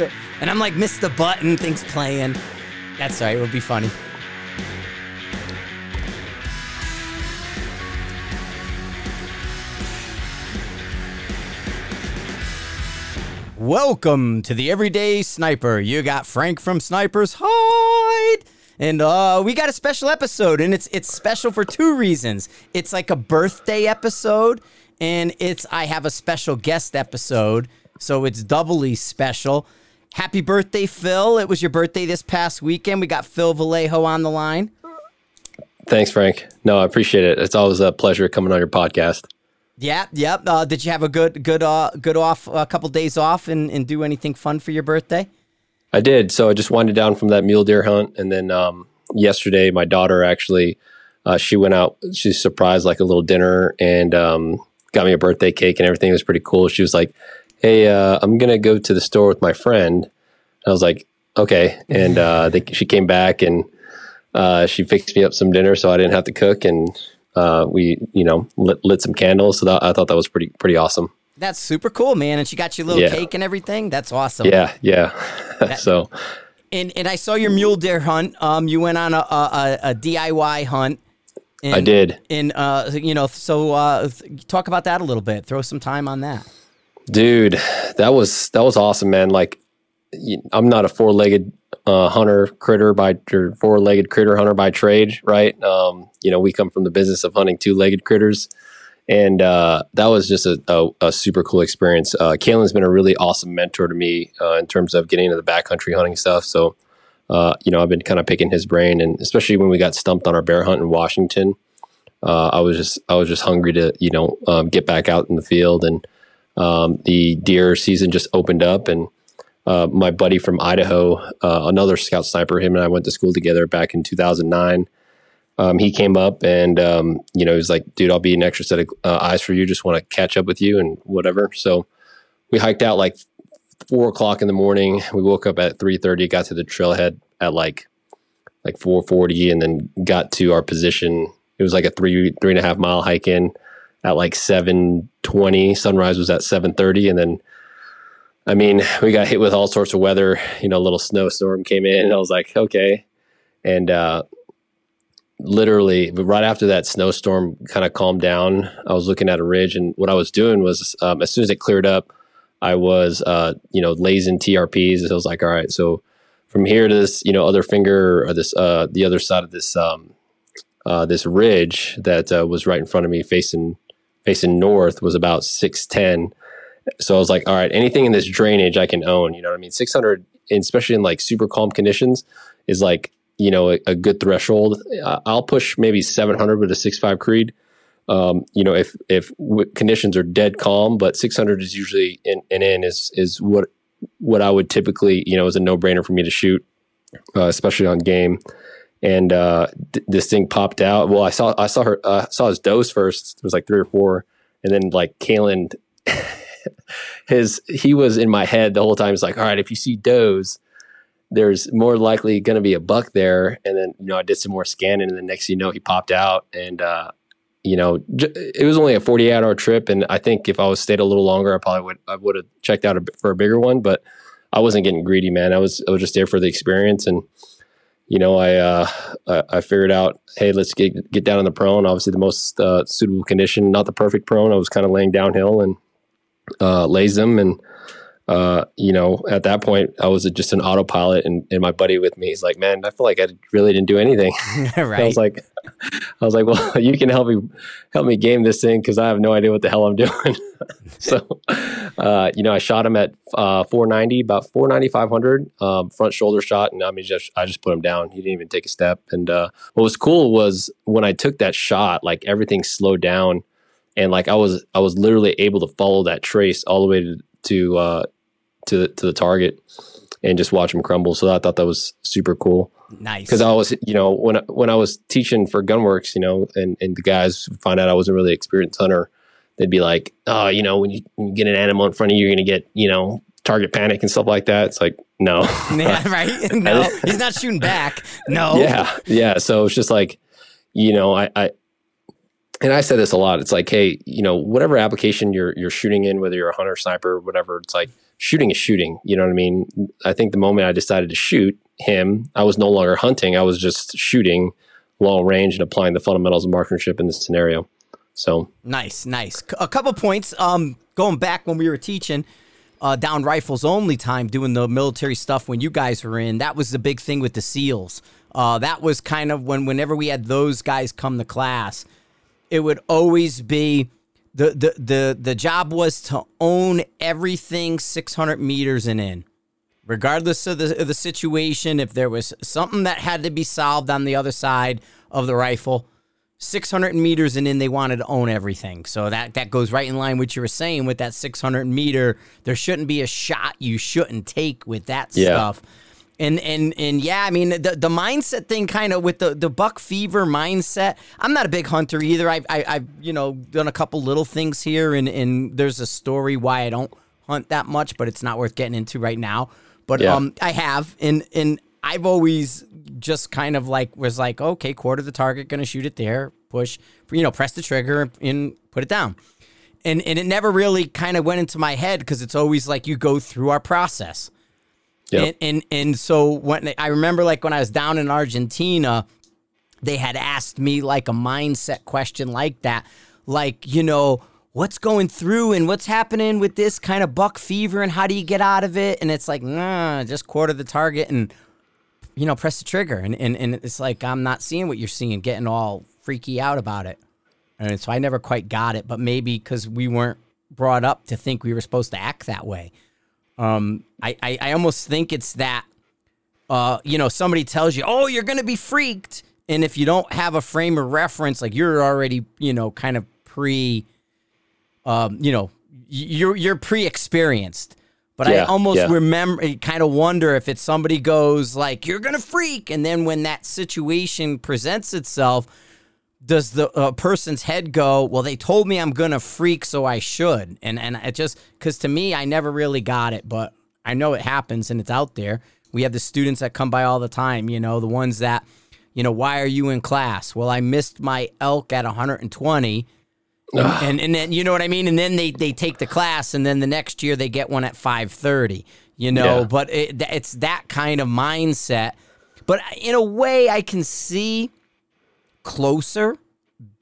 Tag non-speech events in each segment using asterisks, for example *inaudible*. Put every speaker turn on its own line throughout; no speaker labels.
the, and I'm like, missed the button, things playing. That's all right. It would be funny. Welcome to the Everyday Sniper. You got Frank from Sniper's Hide. And uh, we got a special episode, and it's it's special for two reasons. It's like a birthday episode, and it's I have a special guest episode, so it's doubly special. Happy birthday, Phil! It was your birthday this past weekend. We got Phil Velayo on the line.
Thanks, Frank. No, I appreciate it. It's always a pleasure coming on your podcast.
Yeah, yep. Uh, did you have a good, good, uh, good off, a couple days off, and, and do anything fun for your birthday?
I did. So I just winded down from that mule deer hunt, and then um, yesterday, my daughter actually, uh, she went out. She surprised like a little dinner and um, got me a birthday cake and everything. It was pretty cool. She was like, "Hey, uh, I'm gonna go to the store with my friend." I was like, "Okay," and uh, they, she came back and uh, she fixed me up some dinner, so I didn't have to cook, and uh, we, you know, lit, lit some candles. So that, I thought that was pretty pretty awesome.
That's super cool, man. And she got you a little
Yeah.
cake and everything. That's awesome.
Yeah, yeah. *laughs* so
And and I saw your mule deer hunt. Um, you went on a a, a, a DIY hunt. And,
I did.
And uh, you know, so uh, th- talk about that a little bit. Throw some time on that.
Dude, that was that was awesome, man. Like, I'm not a four legged uh, hunter critter by or four legged critter hunter by trade, right? Um, you know, we come from the business of hunting two legged critters, and uh, that was just a, a, a super cool experience. Uh, Kaylin's been a really awesome mentor to me uh, in terms of getting into the backcountry hunting stuff. So, uh, you know, I've been kind of picking his brain, and especially when we got stumped on our bear hunt in Washington, uh, I was just I was just hungry to you know um, get back out in the field and um, the deer season just opened up and uh, my buddy from Idaho, uh, another scout sniper, him and I went to school together back in 2009. Um, he came up and, um, you know, he was like, dude, I'll be an extra set of uh, eyes for you. Just want to catch up with you and whatever. So we hiked out like four o'clock in the morning. We woke up at 3.30, got to the trailhead at like, like 440 and then got to our position. It was like a three, three and a half mile hike in at like 720 sunrise was at 730 and then i mean we got hit with all sorts of weather you know a little snowstorm came in and i was like okay. And uh literally right after that snowstorm kind of calmed down i was looking at a ridge and what i was doing was um, as soon as it cleared up i was uh you know lazing trps And i was like all right so from here to this you know other finger or this uh the other side of this um uh this ridge that uh, was right in front of me facing facing north was about 610 so i was like all right anything in this drainage i can own you know what i mean? 600 and especially in like super calm conditions is like you know a, a good threshold. I'll push maybe 700 with a 6.5 creed. Um, you know if if w- conditions are dead calm but 600 is usually in and in is is what what i would typically you know is a no-brainer for me to shoot uh, especially on game and uh, th- this thing popped out. Well, I saw I saw her uh, saw his dose first. It was like three or four, and then like Kalen, *laughs* his he was in my head the whole time. He's like, all right, if you see does, there's more likely going to be a buck there. And then you know I did some more scanning, and the next you know he popped out, and uh, you know j- it was only a 48 hour trip, and I think if I was stayed a little longer, I probably would I would have checked out a, for a bigger one, but I wasn't getting greedy, man. I was I was just there for the experience and you know, I uh, I figured out, hey, let's get get down on the prone. Obviously, the most uh, suitable condition, not the perfect prone. I was kind of laying downhill and uh, lays them, and uh, you know, at that point, I was just an autopilot, and, and my buddy with me, he's like, man, I feel like I really didn't do anything. *laughs* *laughs* I was like, I was like, well, *laughs* you can help me help me game this thing because I have no idea what the hell I'm doing. so, uh, you know, I shot him at uh, 490, about 490, 500 um, front shoulder shot, and I mean, just I just put him down. He didn't even take a step. And uh, what was cool was when I took that shot, like everything slowed down, and like I was I was literally able to follow that trace all the way to to uh, to, the- to the target and just watch them crumble. So I thought that was super cool
nice.
because I was, you know, when I- when I was teaching for Gunworks, you know, and and the guys find out I wasn't really an experienced hunter, they'd be like, oh, you know, when you, when you get an animal in front of you, you're gonna get, you know, target panic and stuff like that. It's like, no, *laughs* *laughs*
yeah, right. No, he's not shooting back. *laughs* No.
yeah, yeah. So it's just like, you know, I, I and I say this a lot. It's like, hey, you know, whatever application you're you're shooting in, whether you're a hunter, sniper, whatever, it's like shooting is shooting. You know what I mean? I think the moment I decided to shoot him, I was no longer hunting. I was just shooting long range and applying the fundamentals of marksmanship in this scenario. So
nice, nice. A couple points. Um, going back when we were teaching, uh, down rifles only time doing the military stuff when you guys were in. That was the big thing with the SEALs. Uh, that was kind of when whenever we had those guys come to class, it would always be the the the the job was to own everything 600 meters and in, regardless of the of the situation. If there was something that had to be solved on the other side of the rifle, 600 meters and in, they wanted to own everything. So that that goes right in line with what you were saying with that 600 meter. There shouldn't be a shot you shouldn't take with that yeah. stuff. And and and yeah, I mean the the mindset thing kind of with the the buck fever mindset. I'm not a big hunter either. I I I've you know done a couple little things here, and and there's a story why I don't hunt that much, but it's not worth getting into right now. But yeah. um, I have, and and I've always just kind of like was like, okay, quarter the target, gonna shoot it there, push, you know, press the trigger and put it down. And and it never really kind of went into my head because it's always like you go through our process. Yep. And, and and so when I remember like when I was down in Argentina, they had asked me like a mindset question like that, like you know what's going through and what's happening with this kind of buck fever and how do you get out of it? And it's like nah, just quarter the target and you know press the trigger and and and it's like I'm not seeing what you're seeing, getting all freaky out about it, and so I never quite got it. But maybe because we weren't brought up to think we were supposed to act that way. Um, I, I, I almost think it's that, uh, you know, somebody tells you, oh, you're going to be freaked. And if you don't have a frame of reference, like you're already, you know, kind of pre, um, you know, you're, you're pre-experienced. But yeah, I almost yeah. remember, kind of wonder if it's somebody goes like, you're going to freak. And then when that situation presents itself, does the uh, person's head go well they told me i'm gonna freak so i should. And and it just because to me i never really got it but i know it happens and it's out there. We have the students that come by all the time you know the ones that you know why are you in class? Well i missed my elk at 120 and, and, and then you know what i mean? And then they they take the class and then the next year they get one at 530 you know? Yeah. but it, it's that kind of mindset. But in a way i can see closer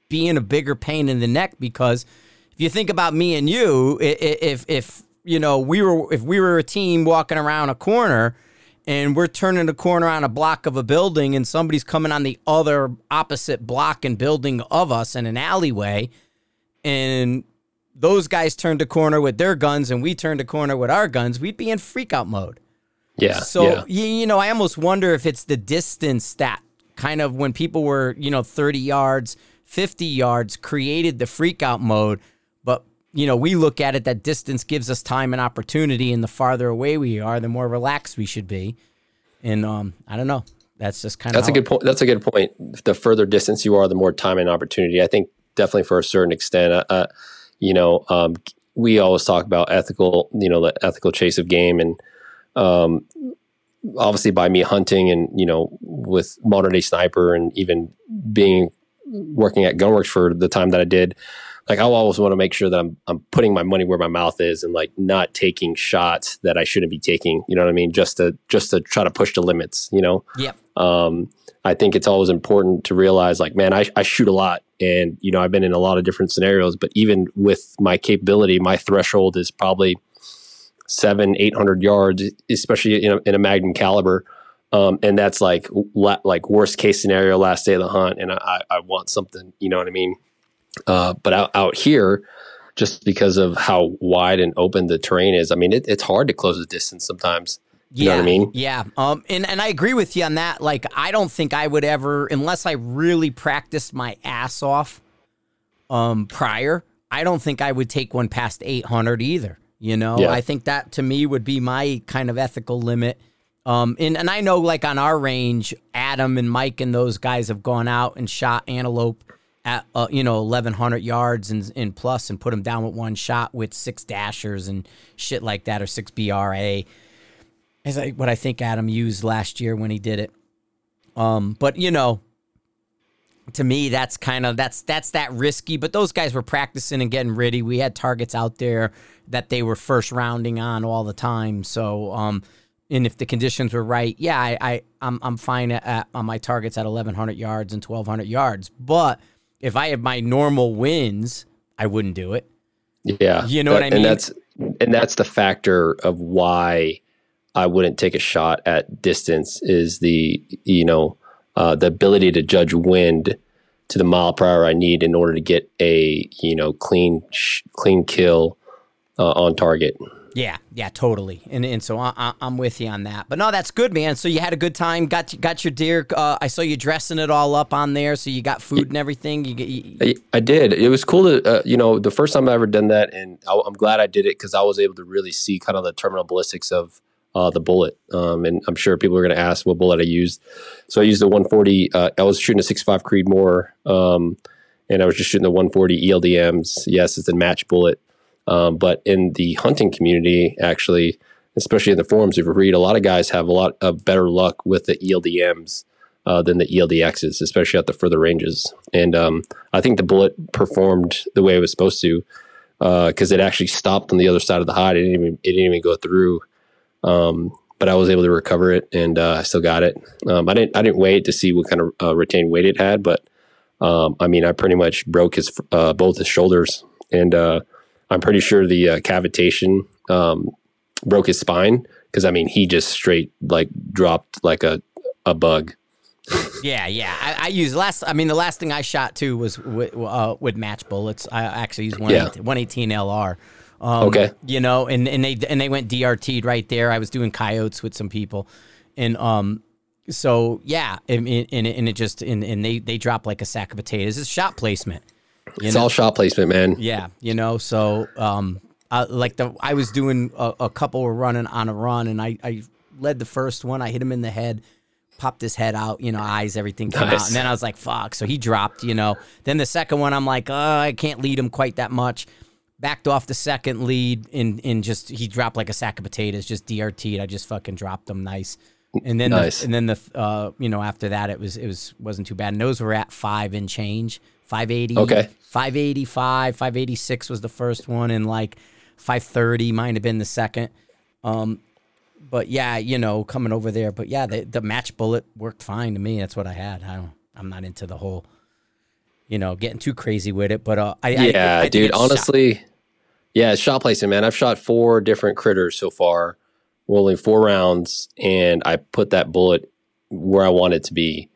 being a bigger pain in the neck because if you think about me and you, if if you know we were if we were a team walking around a corner and we're turning the corner on a block of a building and somebody's coming on the other opposite block and building of us in an alleyway and those guys turned a corner with their guns and we turned a corner with our guns, we'd be in freakout mode.
Yeah.
So
yeah.
You, you know, I almost wonder if it's the distance that kind of when people were, you know, 30 yards, 50 yards, created the freakout mode. But, you know, we look at it that distance gives us time and opportunity, and the farther away we are, the more relaxed we should be. And um, I don't know. That's just kind
of that's a good point. That's a good point. The further distance you are, the more time and opportunity. I think definitely for a certain extent. Uh, uh, you know, um, we always talk about ethical, you know, the ethical chase of game, and um, obviously by me hunting and you know with modern day sniper and even being working at gunworks for the time that i did like i always want to make sure that i'm i'm putting my money where my mouth is and like not taking shots that i shouldn't be taking you know what i mean? Just to just to try to push the limits you know?
Yeah
um i think it's always important to realize like man I, I shoot a lot and you know i've been in a lot of different scenarios but even with my capability my threshold is probably seven, eight hundred yards, especially in a, in a Magnum caliber. Um, and that's like like worst case scenario, last day of the hunt, and I, I want something, you know what I mean? Uh, but out, out here, just because of how wide and open the terrain is, I mean, it, it's hard to close the distance sometimes. You
yeah,
know what I mean?
Yeah. Um, and, and I agree with you on that. Like, I don't think I would ever, unless I really practiced my ass off um, prior, I don't think I would take one past 800 either. You know, yeah. I think that to me would be my kind of ethical limit. Um, and, and I know like on our range, Adam and Mike and those guys have gone out and shot antelope at, uh, you know, 1100 yards and, and plus and put them down with one shot with six dashers and shit like that or six BRA. Is like what I think Adam used last year when he did it. Um, but you know, to me that's kind of that's that's that risky but those guys were practicing and getting ready. We had targets out there that they were first rounding on all the time. So um and if the conditions were right yeah i, I i'm, I'm fine at, at on my targets at 1100 yards and 1200 yards. But if i had my normal wins i wouldn't do it.
Yeah.
You know what i mean?
and that's and that's the factor of why i wouldn't take a shot at distance is the you know uh, the ability to judge wind to the mile per hour I need in order to get a you know clean sh- clean kill uh, on target.
Yeah, yeah, totally. And and so I, am with you on that. But no, that's good, man. So you had a good time. Got got your deer. Uh, I saw you dressing it all up on there. So you got food and everything. You, you,
I, I, did. It was cool to uh, you know the first time I ever done that, and I, am glad I did it because I was able to really see kind of the terminal ballistics of uh, the bullet. Um, and I'm sure people are going to ask what bullet I used. So I used the 140. Uh, I was shooting a 6.5 Creedmoor, um, and I was just shooting the 140 ELDMs. Yes, it's a match bullet. Um, but in the hunting community, actually, especially in the forums, you read, a lot of guys have a lot of better luck with the ELDMs uh, than the ELDXs, especially at the further ranges. And um, I think the bullet performed the way it was supposed to because uh, it actually stopped on the other side of the hide. It didn't even, it didn't even go through. Um, but I was able to recover it, and uh, I still got it. Um, I didn't I didn't wait to see what kind of uh, retained weight it had, but um, I mean I pretty much broke his uh, both his shoulders, and uh, I'm pretty sure the uh, cavitation um, broke his spine because I mean he just straight like dropped like a a bug.
yeah, yeah. I, I use last. I mean, the last thing I shot too was with, uh, with match bullets. I actually used one yeah. 118 LR. Um, okay. You know, and, and they and they went DRT'd right there. I was doing coyotes with some people, and um, so yeah, and, and, and it just and, and they they drop like a sack of potatoes. It's shot placement.
it's know? all shot placement, man.
Yeah, you know. So um, uh, like the I was doing a, a couple were running on a run, and I I led the first one. I hit him in the head popped his head out, you know, eyes, everything came nice. out. And then I was like, fuck. So he dropped, you know. Then the second one, I'm like, oh, I can't lead him quite that much backed off the second lead and and just he dropped like a sack of potatoes, just DRT'd. I just fucking dropped them nice. And then nice. the, and then the uh you know after that it was it was wasn't too bad. And those were at five and change, five eighty.
Okay.
Five eighty five, five eighty six was the first one, and like five thirty might have been the second. Um, but yeah, you know, coming over there. But yeah, the the match bullet worked fine to me. That's what I had. I don't. I'm not into the whole you know, getting too crazy with it. But uh, I
yeah,
I, I
dude, honestly, yeah, shot placement, man. I've shot four different critters so far, rolling four rounds, and I put that bullet where I want it to be,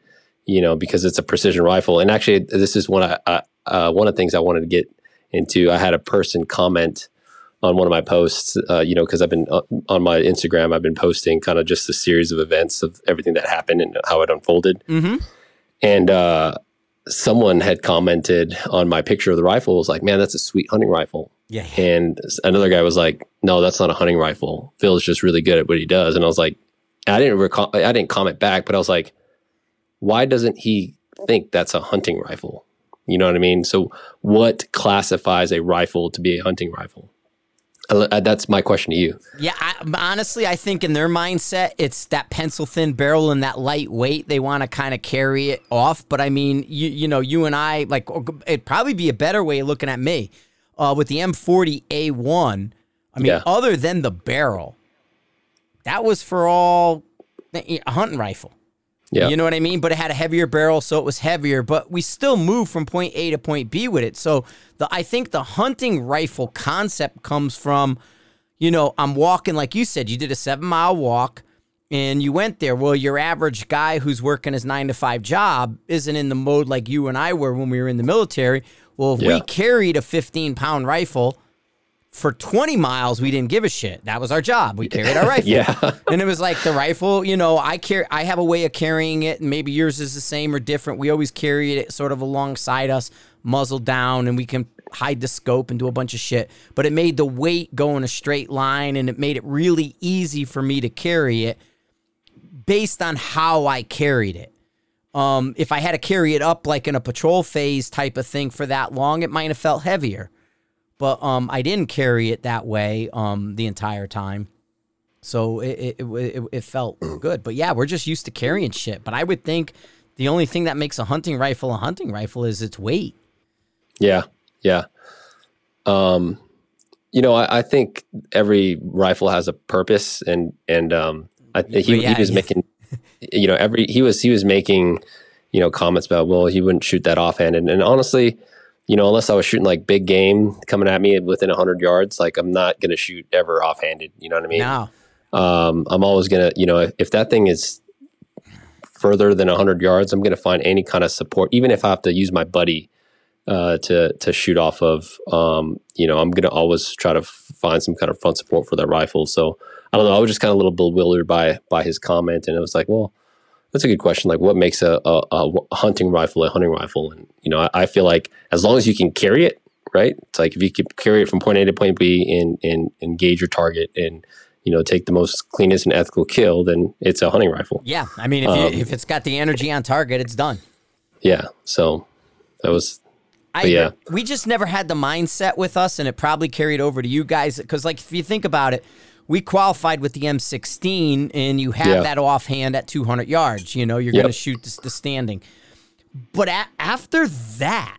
you know, because it's a precision rifle. And actually, this is one I, I uh, one of the things I wanted to get into. I had a person comment on one of my posts, uh, you know, because I've been uh, on my Instagram, I've been posting kind of just a series of events of everything that happened and how it unfolded.
Mm-hmm.
And uh, someone had commented on my picture of the rifle was like, man, that's a sweet hunting rifle.
Yeah.
And another guy was like, no, that's not a hunting rifle. Phil's just really good at what he does. And I was like, I didn't recall, I didn't comment back, but I was like, why doesn't he think that's a hunting rifle? You know what I mean? So what classifies a rifle to be a hunting rifle? Uh, that's my question to you.
Yeah, I, honestly, I think in their mindset, it's that pencil thin barrel and that lightweight. They want to kind of carry it off. But I mean, you you know, you and I like it'd probably be a better way of looking at me uh, with the M40A1. I mean, yeah. other than the barrel, that was for all a hunting rifle. Yeah. You know what I mean? But it had a heavier barrel, so it was heavier, but we still moved from point A to point B with it. So the I think the hunting rifle concept comes from, you know, I'm walking, like you said, you did a seven mile walk and you went there. Well, your average guy who's working his nine to five job isn't in the mode like you and I were when we were in the military. Well, if yeah. we carried a 15 pound rifle, for 20 miles we didn't give a shit. That was our job. We carried our *laughs* rifle.
Yeah.
And it was like the rifle you know i carry i have a way of carrying it and maybe yours is the same or different. We always carry it sort of alongside us muzzle down and we can hide the scope and do a bunch of shit. But it made the weight go in a straight line and it made it really easy for me to carry it based on how i carried it um, if i had to carry it up like in a patrol phase type of thing for that long it might have felt heavier but um, I didn't carry it that way um, the entire time. So it, it, it, it felt good. But yeah, we're just used to carrying shit. But I would think the only thing that makes a hunting rifle a hunting rifle is its weight.
Yeah, yeah. Um, you know, I, I think every rifle has a purpose, and and um, I, he
yeah,
he was
yeah.
making, you know, every he was he was making, you know, comments about well, he wouldn't shoot that offhand and and honestly, you know, unless I was shooting like big game coming at me within hundred yards, like I'm not gonna shoot ever offhanded. You know what I mean?
No.
um, I'm always gonna, you know, if, if that thing is further than 100 yards, I'm gonna find any kind of support, even if I have to use my buddy uh, to to shoot off of. Um, you know, I'm gonna always try to find some kind of front support for that rifle. So I don't know. I was just kind of a little bewildered by by his comment, and it was like, well, that's a good question. Like, what makes a, a, a hunting rifle a hunting rifle? And you know, I, I feel like as long as you can carry it, right? It's like if you can carry it from point A to point B and and engage your target and you know take the most cleanest and ethical kill, then it's a hunting rifle.
Yeah. I mean, if,
Um,
if it's got the energy on target, it's done.
Yeah. So that was
I
yeah.
we just never had the mindset with us, and it probably carried over to you guys. Because, like, if you think about it, we qualified with the M16, and you have
Yeah.
that offhand at 200 yards. You know, you're
Yep.
going to shoot the, the standing. But a- after that,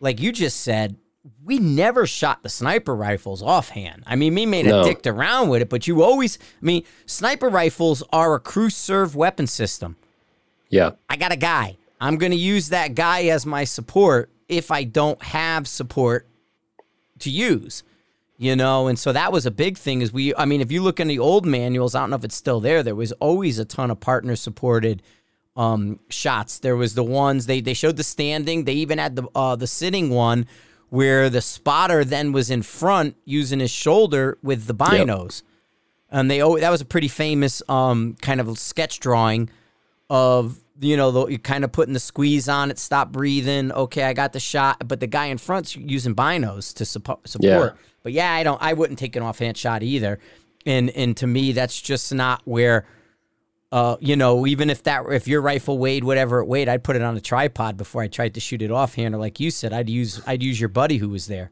like you just said, we never shot the sniper rifles offhand. I mean, we made a
No.
dicked around with it, but you always, I mean, sniper rifles are a crew serve weapon system.
yeah.
I got a guy. I'm going to use that guy as my support if I don't have support to use. You know, and so that was a big thing is we I mean, if you look in the old manuals, I don't know if it's still there, there was always a ton of partner supported um shots. There was the ones they they showed the standing, they even had the uh the sitting one where the spotter then was in front using his shoulder with the binos. And they oh that was a pretty famous um kind of sketch drawing of you know the, kind of putting the squeeze on it, stop breathing. Okay, I got the shot, but the guy in front's using binos to suppo- support.
Yeah.
But yeah, I don't. I wouldn't take an offhand shot either. And and to me, that's just not where. Uh, you know, even if that if your rifle weighed whatever it weighed, I'd put it on a tripod before I tried to shoot it offhand. Or like you said, I'd use I'd use your buddy who was there.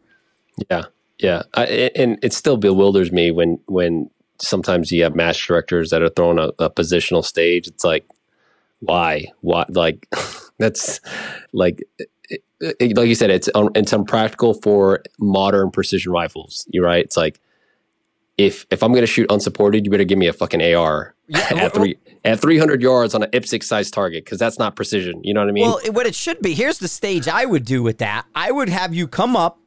Yeah, yeah, I, and it still bewilders me when when sometimes you have match directors that are throwing a, a positional stage. It's like, why, why? Like, *laughs* that's like, it, it- like you said, it's um, un, it's unpractical for modern precision rifles. You're right. It's like, if if I'm gonna shoot unsupported, you better give me a fucking AR *laughs*
well-
at three at 300 yards on an IPSC size target because that's not precision. You know what I mean?
Well, it- what it should be, here's the stage I would do with that. I would have you come up.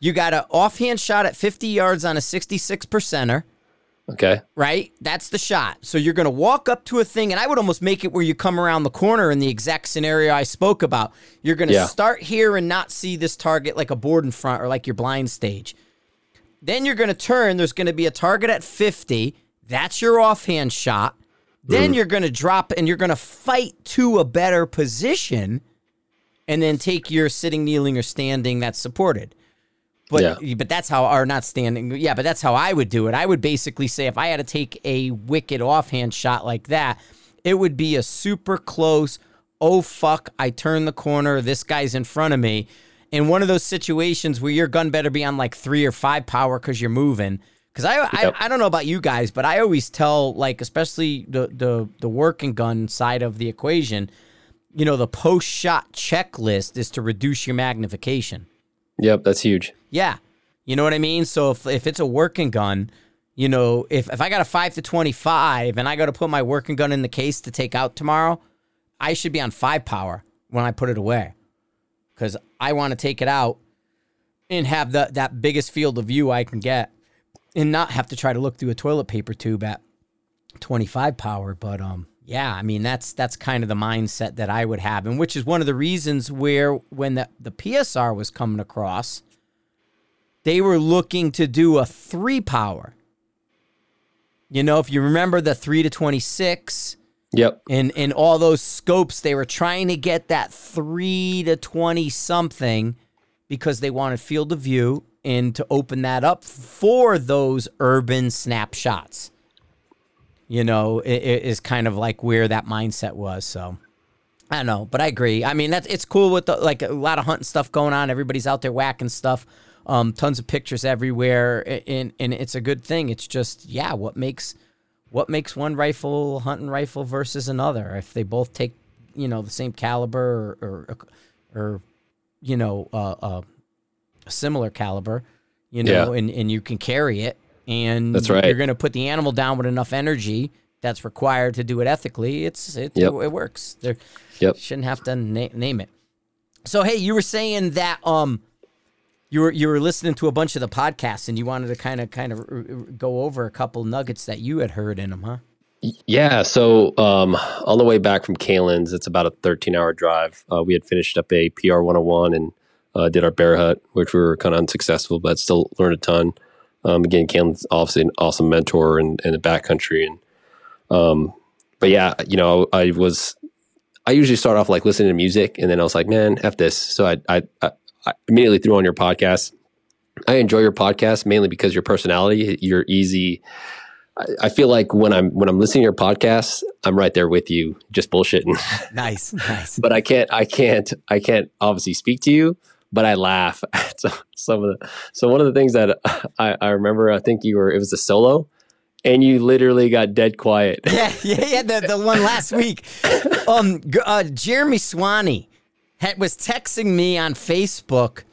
You got an offhand shot at 50 yards on a 66 percenter,
okay.
right? That's the shot. So you're going to walk up to a thing, and I would almost make it where you come around the corner in the exact scenario I spoke about. You're going to
Yeah.
start here and not see this target like a board in front or like your blind stage. Then you're going to turn. There's going to be a target at 50. That's your offhand shot. Then mm. you're going to drop and you're going to fight to a better position and then take your sitting, kneeling, or standing that's supported. But
Yeah.
but that's how or not standing. Yeah, but that's how I would do it. I would basically say if I had to take a wicked offhand shot like that, it would be a super close. Oh fuck! I turn the corner. This guy's in front of me. In one of those situations where your gun better be on like three or five power because you're moving. Because I,
Yep.
I I don't know about you guys, but I always tell like especially the the the working gun side of the equation. You know, the post shot checklist is to reduce your magnification.
Yep, that's huge.
Yeah. You know what I mean? So if, if it's a working gun, you know, if, if I got a 5 to 25 and I got to put my working gun in the case to take out tomorrow, I should be on 5 power when I put it away. Cuz I want to take it out and have the, that biggest field of view I can get and not have to try to look through a toilet paper tube at 25 power, but um yeah, I mean that's that's kind of the mindset that I would have and which is one of the reasons where when the the PSR was coming across they were looking to do a 3 power. You know, if you remember the 3 to 26
Yep.
and and all those scopes they were trying to get that 3 to 20 something because they wanted field of view and to open that up for those urban snapshots you know is kind of like where that mindset was so. I don't know but i agree. I mean that's it's cool with the, like a lot of hunting stuff going on. Everybody's out there whacking stuff um tons of pictures everywhere and and it's a good thing. It's just yeah what makes what makes one rifle hunting rifle versus another? If they both take you know the same caliber or or, or you know uh, uh, a similar caliber, you know,
Yeah.
and and you can carry it, and
That's right.
You're going to put the animal down with enough energy that's required to do it ethically. It's it
Yep.
it, works. There
Yep.
shouldn't have to na- name it. So hey, you were saying that um you were you were listening to a bunch of the podcasts and you wanted to kind of kind of uh, go over a couple nuggets that you had heard in them, huh?
Yeah. So um, on the way back from Kalen's, it's about a 13 hour drive. Uh, we had finished up a PR 101 and uh, did our bear hut, which we were kind of unsuccessful, but still learned a ton. Um, again, Kalen's obviously an awesome mentor in, in the backcountry. And, um, but yeah, you know, I was, I usually start off like listening to music and then I was like, man, F this. So I, I, I, I immediately threw on your podcast. I enjoy your podcast mainly because your personality, you're easy. I, I feel like when I'm when I'm listening to your podcast, I'm right there with you, just bullshitting. *laughs*
Nice, nice.
but I can't, I can't, I can't obviously speak to you. But I laugh *laughs* at some- of the. So one of the things that I, I remember, I think you were it was a solo, and you literally got dead quiet. *laughs*
yeah, yeah, yeah. The, the one last week, um, uh, Jeremy Swanee had, was texting me on Facebook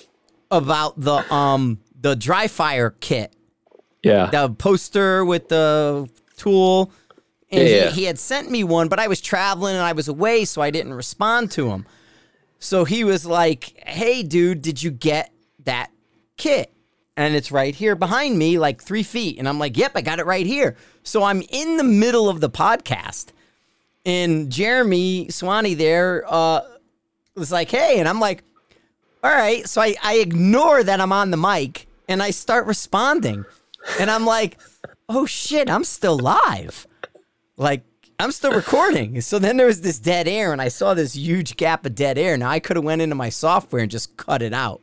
about the um the dry fire kit,
Yeah,
the poster with the tool. And
Yeah, yeah.
He, he had sent me one, but I was traveling and I was away, so I didn't respond to him. So he was like, "Hey, dude, did you get that kit?" And it's right here behind me, like three feet. And I'm like, "Yep, I got it right here." So I'm in the middle of the podcast, and Jeremy Swanee there uh, was like, "Hey," and I'm like, "All right." So I I ignore that I'm on the mic and I start responding, and I'm like, "Oh shit, I'm still live." like I'm still recording. So then there was this dead air, and I saw this huge gap of dead air. Now I could have went into my software and just cut it out.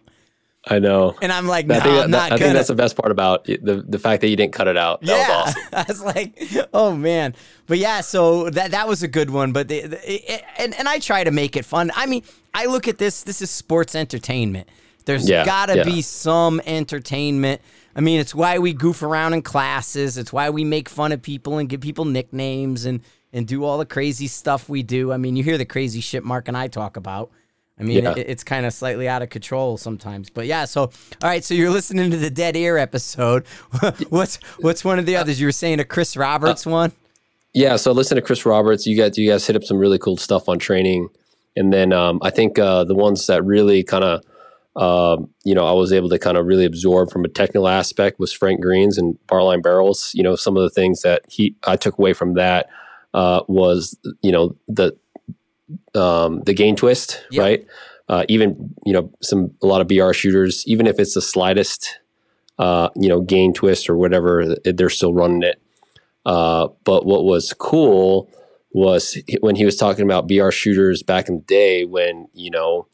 I know.
And I'm like, no,
I think,
I'm
that, I think that's the best part about the the fact that you didn't cut it out. That
yeah,
was awesome. *laughs*
I was like, oh man, but yeah, so that that was a good one. But the, the, it, and and I try to make it fun. I mean, I look at this. This is sports entertainment. There's
Yeah,
got to
yeah.
be some entertainment. I mean, it's why we goof around in classes. It's why we make fun of people and give people nicknames and and do all the crazy stuff we do. I mean, you hear the crazy shit Mark and I talk about. I mean,
Yeah.
it, it's kind of slightly out of control sometimes. But yeah, so all right, so you're listening to the Dead Ear episode. *laughs* what's what's one of the others? You were saying a Chris Roberts one?
Yeah, so listen to Chris Roberts. You guys, you guys hit up some really cool stuff on training, and then um, I think uh, the ones that really kind of, um, you know, I was able to kind of really absorb from a technical aspect was Frank Greens and Bartlein Barrels. You know, some of the things that he I took away from that uh, was, you know, the um, the gain twist,
Yep.
right? Uh, even you know, some a lot of BR shooters, even if it's the slightest, uh, you know, gain twist or whatever, they're still running it. Uh, but what was cool was when he was talking about BR shooters back in the day when, you know,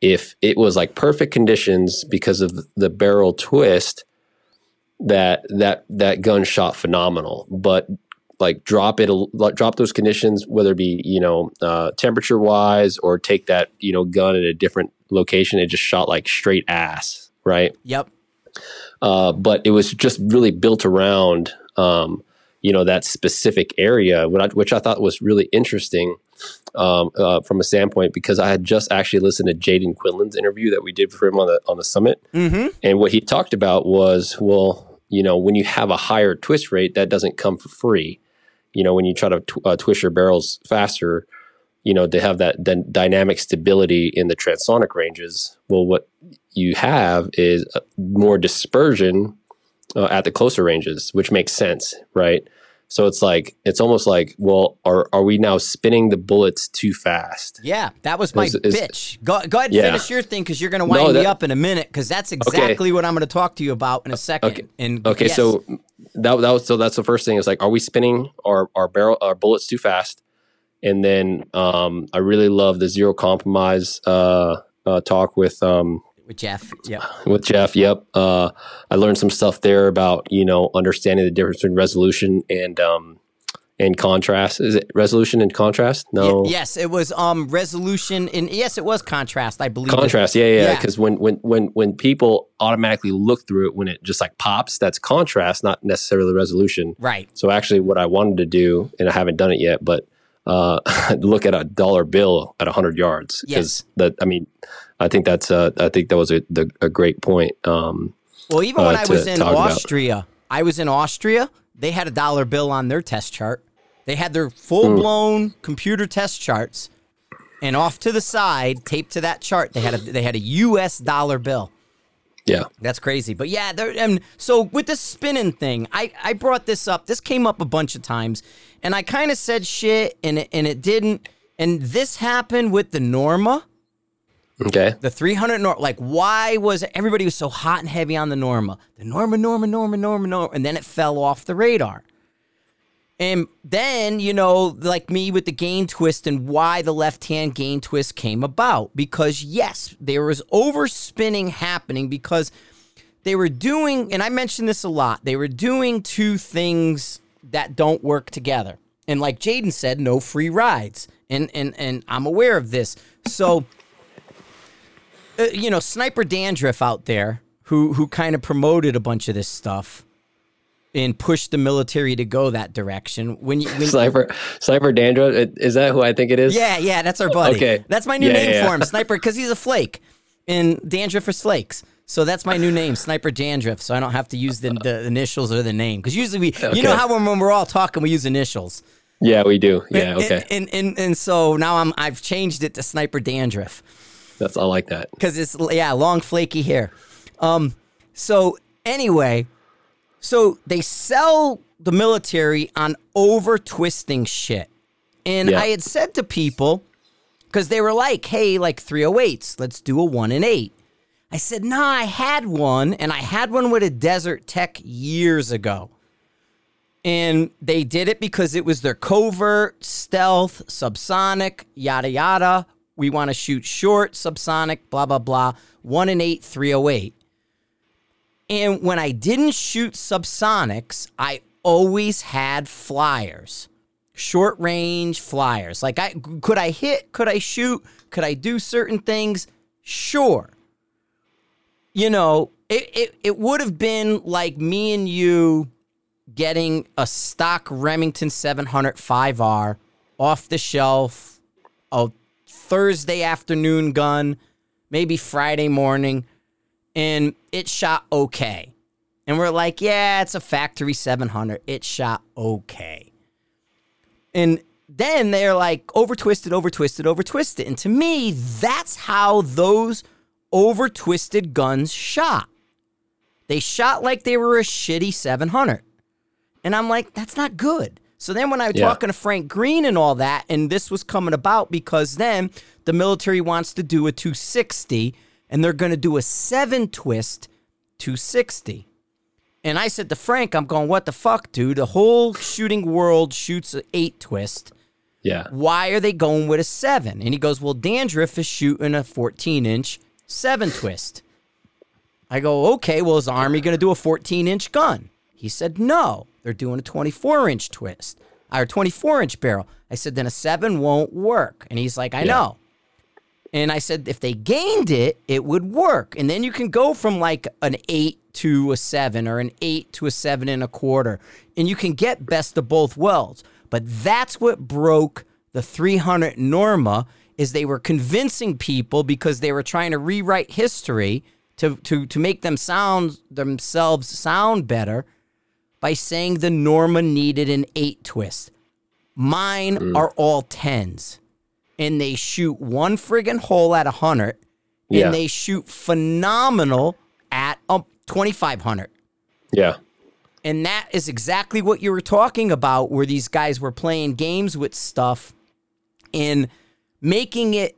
if it was like perfect conditions because of the barrel twist, that that that gun shot phenomenal. But like drop it, drop those conditions, whether it be you know uh, temperature wise or take that you know gun at a different location, it just shot like straight ass, right?
Yep.
uh, but it was just really built around um, you know that specific area, what I, which I thought was really interesting um, uh, from a standpoint because I had just actually listened to Jaden Quinlan's interview that we did for him on the on the summit,
Mm-hmm.
and what he talked about was well, you know, when you have a higher twist rate, that doesn't come for free. You know, when you try to tw- uh, twist your barrels faster, you know, to have that d- dynamic stability in the transonic ranges. Well, what you have is uh, more dispersion uh, at the closer ranges, which makes sense, right? So it's like it's almost like, well, are are we now spinning the bullets too fast?
Yeah, that was my
Is- is-
bitch. Go, go ahead and
Yeah.
finish your thing because you're going to wind
No,
me up in a minute because that's exactly what I'm going to talk to you about in a second.
Okay.
And
Okay,
yes.
so that that was so that's the first thing is like, are we spinning our our barrel our bullets too fast? And then um, I really love the zero compromise uh, uh, talk with um,
with Jeff, yeah,
with Jeff. Yep, uh, I learned some stuff there about you know understanding the difference between resolution and um, and contrast. Is it resolution and contrast? No,
Ye- yes, it was um resolution and yes, it was contrast. I believe.
contrast yeah yeah
Yeah.
because when when when when people automatically look through it when it just like pops that's contrast not necessarily resolution
Right.
so actually what i wanted to do and i haven't done it yet but uh, *laughs* look at a dollar bill at 100 yards because
Yes.
that I mean I think that's uh, I think that was a, the, a great point. Um,
Well, even
uh,
when I was in
talk about.
Austria, I was in Austria. They had a dollar bill on their test chart. They had their full blown
Hmm.
computer test charts, and off to the side, taped to that chart, they had a they had a U.S. dollar bill.
yeah,
That's crazy. But yeah, there, and so with the spinning thing, I, I brought this up. This came up a bunch of times, and I kind of said shit, and it, and it didn't. And this happened with the Norma,
okay,
the 300 Norma. Like, why was everybody was so hot and heavy on the Norma? The Norma, Norma, Norma, Norma, Norma, and then it fell off the radar. And then, you know, like me with the gain twist and why the left hand gain twist came about. Because, yes, there was overspinning happening because they were doing, and I mentioned this a lot, they were doing two things that don't work together. And like Jaden said, no free rides. And, and, and I'm aware of this. So, *laughs* uh, you know, Sniper Dandruff out there who, who kind of promoted a bunch of this stuff and pushed the military to go that direction. When you, when,
sniper sniper Dandruff is that who I think it is?
yeah, yeah, that's our buddy.
Okay.
That's my new
Yeah,
name
yeah,
for him, Sniper, because he's a flake. And Dandruff for Slakes. So that's my new name, Sniper Dandruff. So I don't have to use the, the initials or the name. Because usually we, you know how when, when we're all talking, we use initials.
yeah, we do. Yeah,
And-
okay,
And, and, and, and so now I'm, I've changed it to Sniper Dandruff
that's I like that.
because it's yeah long flaky hair um so anyway so they sell the military on over twisting shit and
Yeah.
i had said to people because they were like hey like 308s let's do a one and eight i said nah i had one and i had one with a desert tech years ago and they did it because it was their covert, stealth, subsonic, yada yada. We want to shoot short, subsonic, blah blah blah. One and eight, 308. And when I didn't shoot subsonics, I always had flyers, short range flyers. Like I could I hit? Could I shoot? Could I do certain things? Sure. You know, it it, it would have been like me and you getting a stock Remington 700 5R off the shelf, a Thursday afternoon gun, maybe Friday morning, and it shot okay. And we're like, yeah, it's a factory 700. It shot okay. And then they're like, over twisted, over twisted, over twisted. And to me, that's how those over twisted guns shot. They shot like they were a shitty 700. And I'm like, that's not good. So then when I was
Yeah.
talking to Frank Green and all that, and this was coming about because then the military wants to do a 260 and they're going to do a seven twist 260. And I said to Frank, I'm going, what the fuck, dude? The whole shooting world shoots an eight twist.
Yeah,
Why are they going with a seven? And he goes, well, Dandruff is shooting a 14 inch seven twist. I go, okay, well, is the Army going to do a 14 inch gun? He said, no, they're doing a 24 inch twist or 24 inch barrel. I said, then a seven won't work. And he's like, I know. And I said, if they gained it, it would work. And then you can go from like an eight to a seven or an eight to a seven and a quarter. And you can get best of both worlds. But that's what broke the 300 Norma is they were convincing people because they were trying to rewrite history to, to, to make them sound themselves sound better by saying the Norma needed an eight twist. Mine are all tens and they shoot one friggin' hole at a hundred,
Yeah.
and they shoot phenomenal at um, twenty five hundred.
yeah,
And that is exactly what you were talking about, where these guys were playing games with stuff and making it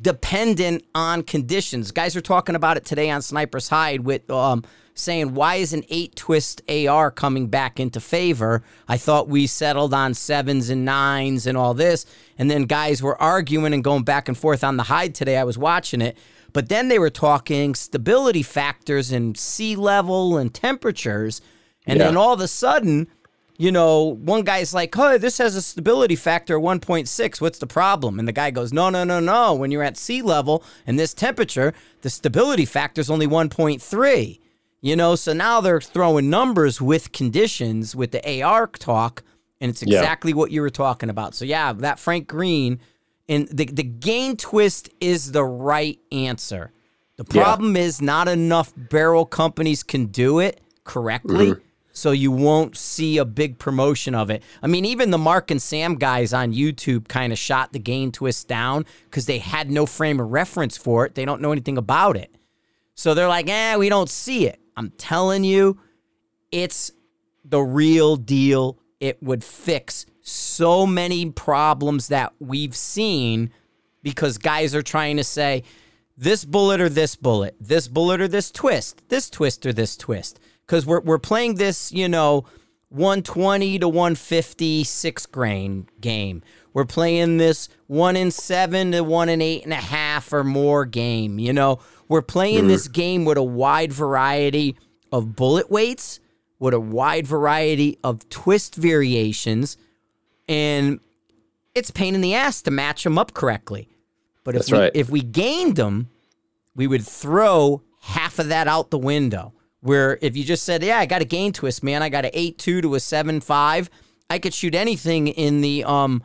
dependent on conditions. Guys are talking about it today on Sniper's Hide with um, saying, why is an eight twist AR coming back into favor? I thought we settled on sevens and nines and all this. And then guys were arguing and going back and forth on the hide today. I was watching it. But then they were talking stability factors and sea level and temperatures. And
Yeah.
then all of a sudden, you know, one guy's like, "Oh, this has a stability factor of 1.6. What's the problem?" And the guy goes, "No, no, no, no. When you're at sea level and this temperature, the stability factor is only 1.3." You know, so now they're throwing numbers with conditions with the AR talk, and it's exactly yeah. what you were talking about. So yeah, that Frank Green and the the gain twist is the right answer. The problem yeah. is not enough barrel companies can do it correctly. Mm-hmm. So you won't see a big promotion of it. I mean, even the Mark and Sam guys on YouTube kind of shot the gain twist down because they had no frame of reference for it. They don't know anything about it. So they're like, eh, we don't see it. I'm telling you, it's the real deal. It would fix so many problems that we've seen because guys are trying to say this bullet or this bullet, this bullet or this twist, this twist or this twist. Because we're, we're playing this, you know, 120 to 150 six grain game. We're playing this one in seven to one in eight and a half or more game. You know, we're playing this game with a wide variety of bullet weights, with a wide variety of twist variations and it's pain in the ass to match them up correctly. But if
That's
we,
right.
if we gained them, we would throw half of that out the window. Where if you just said, "Yeah, I got a gain twist, man. I got an eight two to a seven five. I could shoot anything in the um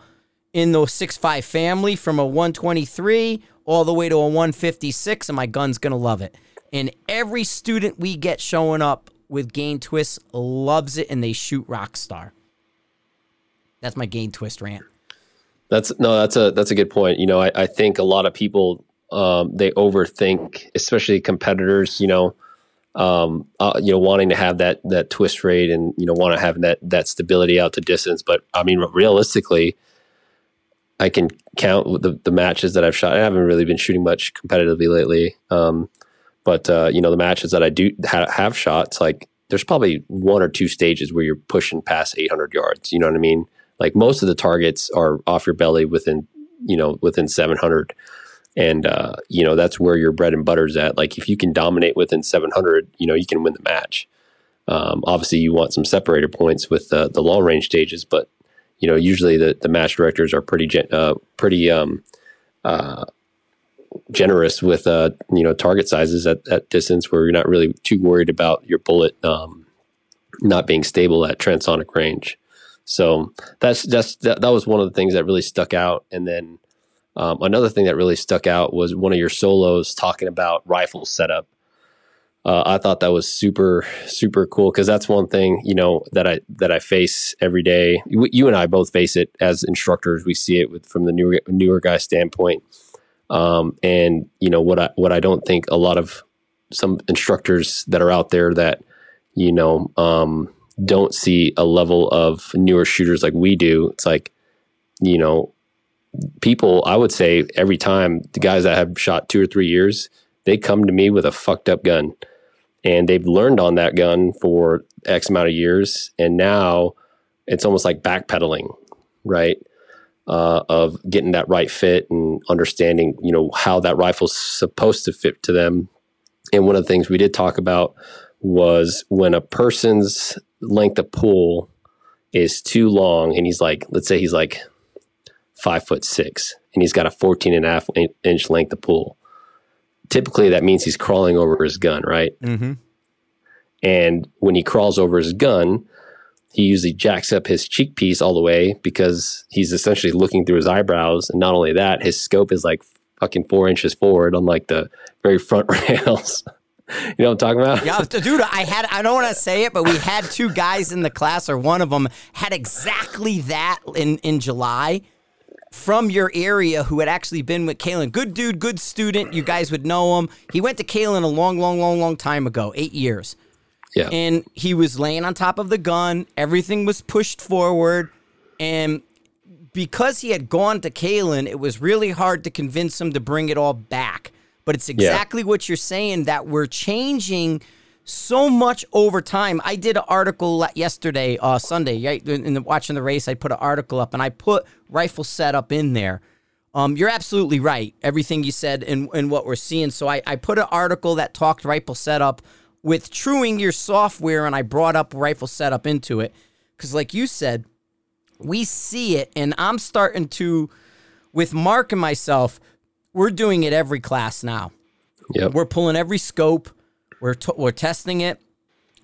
in the six five family from a one twenty three all the way to a one fifty six, and my gun's gonna love it." And every student we get showing up with gain twists loves it, and they shoot Rockstar. That's my gain twist rant.
That's no, that's a that's a good point. You know, I, I think a lot of people um, they overthink, especially competitors. You know, um, uh, you know, wanting to have that that twist rate and you know want to have that that stability out to distance. But I mean, realistically, I can count the the matches that I've shot. I haven't really been shooting much competitively lately. Um, but uh, you know, the matches that I do ha- have shot, it's like there's probably one or two stages where you're pushing past 800 yards. You know what I mean? like most of the targets are off your belly within you know within 700 and uh, you know that's where your bread and butter's at. Like if you can dominate within 700 you know you can win the match. Um, obviously you want some separator points with the, the long range stages but you know usually the, the match directors are pretty uh, pretty um, uh, generous with uh, you know target sizes at that distance where you're not really too worried about your bullet um, not being stable at transonic range. So that's that's that, that was one of the things that really stuck out. And then um, another thing that really stuck out was one of your solos talking about rifle setup. Uh, I thought that was super super cool because that's one thing you know that I that I face every day. You, you, and I both face it as instructors. We see it with from the newer newer guy standpoint. Um, and you know what I what I don't think a lot of some instructors that are out there that you know um, don't see a level of newer shooters like we do. It's like, you know, people, I would say every time the guys that have shot two or three years, they come to me with a fucked up gun and they've learned on that gun for X amount of years. And now it's almost like backpedaling, right? Uh, of getting that right fit and understanding, you know, how that rifle's supposed to fit to them. And one of the things we did talk about was when a person's length of pull is too long and he's like let's say he's like five foot six and he's got a 14 and a half inch length of pull typically that means he's crawling over his gun right?
Mm-hmm.
and when he crawls over his gun he usually jacks up his cheek piece all the way because he's essentially looking through his eyebrows. And not only that his scope is like fucking four inches forward on like the very front *laughs* rails. You know what I'm talking about?
Yeah, dude, I had, I don't want to say it, but we had two guys in the class, or one of them had exactly that in, in July from your area who had actually been with Caylen. Good dude, good student. You guys would know him. He went to Caylen a long, long, long, long time ago, eight years.
Yeah.
And he was laying on top of the gun. Everything was pushed forward. And because he had gone to Caylen, it was really hard to convince him to bring it all back. But it's exactly yeah. what you're saying that we're changing so much over time. I did an article yesterday, uh, Sunday, right? In the, watching the race, I put an article up and I put rifle setup in there. Um, you're absolutely right. Everything you said and, and what we're seeing. So I, I put an article that talked rifle setup with truing your software and I brought up rifle setup into it. Because, like you said, we see it and I'm starting to, with Mark and myself, we're doing it every class now.
Yep.
We're pulling every scope. We're t- we're testing it.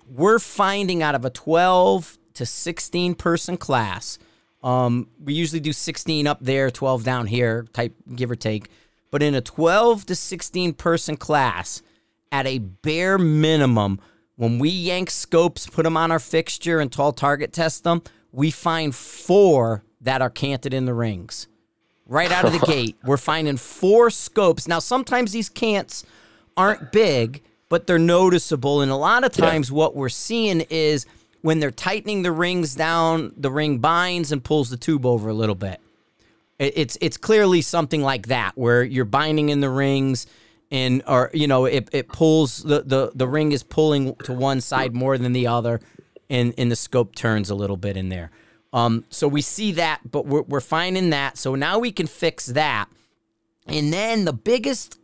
We're finding out of a 12 to 16 person class. Um, we usually do 16 up there, 12 down here, type give or take. But in a 12 to 16 person class, at a bare minimum, when we yank scopes, put them on our fixture, and tall target test them, we find four that are canted in the rings. Right out of the *laughs* gate, we're finding four scopes. Now, sometimes these cants aren't big, but they're noticeable. And a lot of times, yeah. what we're seeing is when they're tightening the rings down, the ring binds and pulls the tube over a little bit. It's it's clearly something like that where you're binding in the rings and or you know it, it pulls the, the the ring is pulling to one side more than the other and and the scope turns a little bit in there. Um, so we see that, but we're we're finding that. So now we can fix that. And then the biggest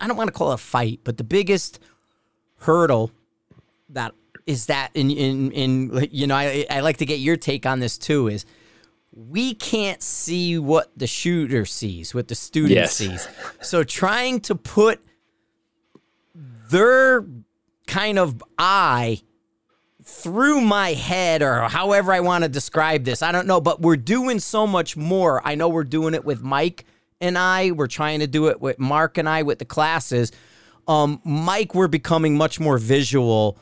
I don't want to call it a fight, but the biggest hurdle that is that in in in you know I I like to get your take on this too is we can't see what the shooter sees, what the student yes. sees. So trying to put their kind of eye through my head or however I want to describe this. I don't know, but we're doing so much more. I know we're doing it with Mike and I. We're trying to do it with Mark and I with the classes. Um, Mike, we're becoming much more visual,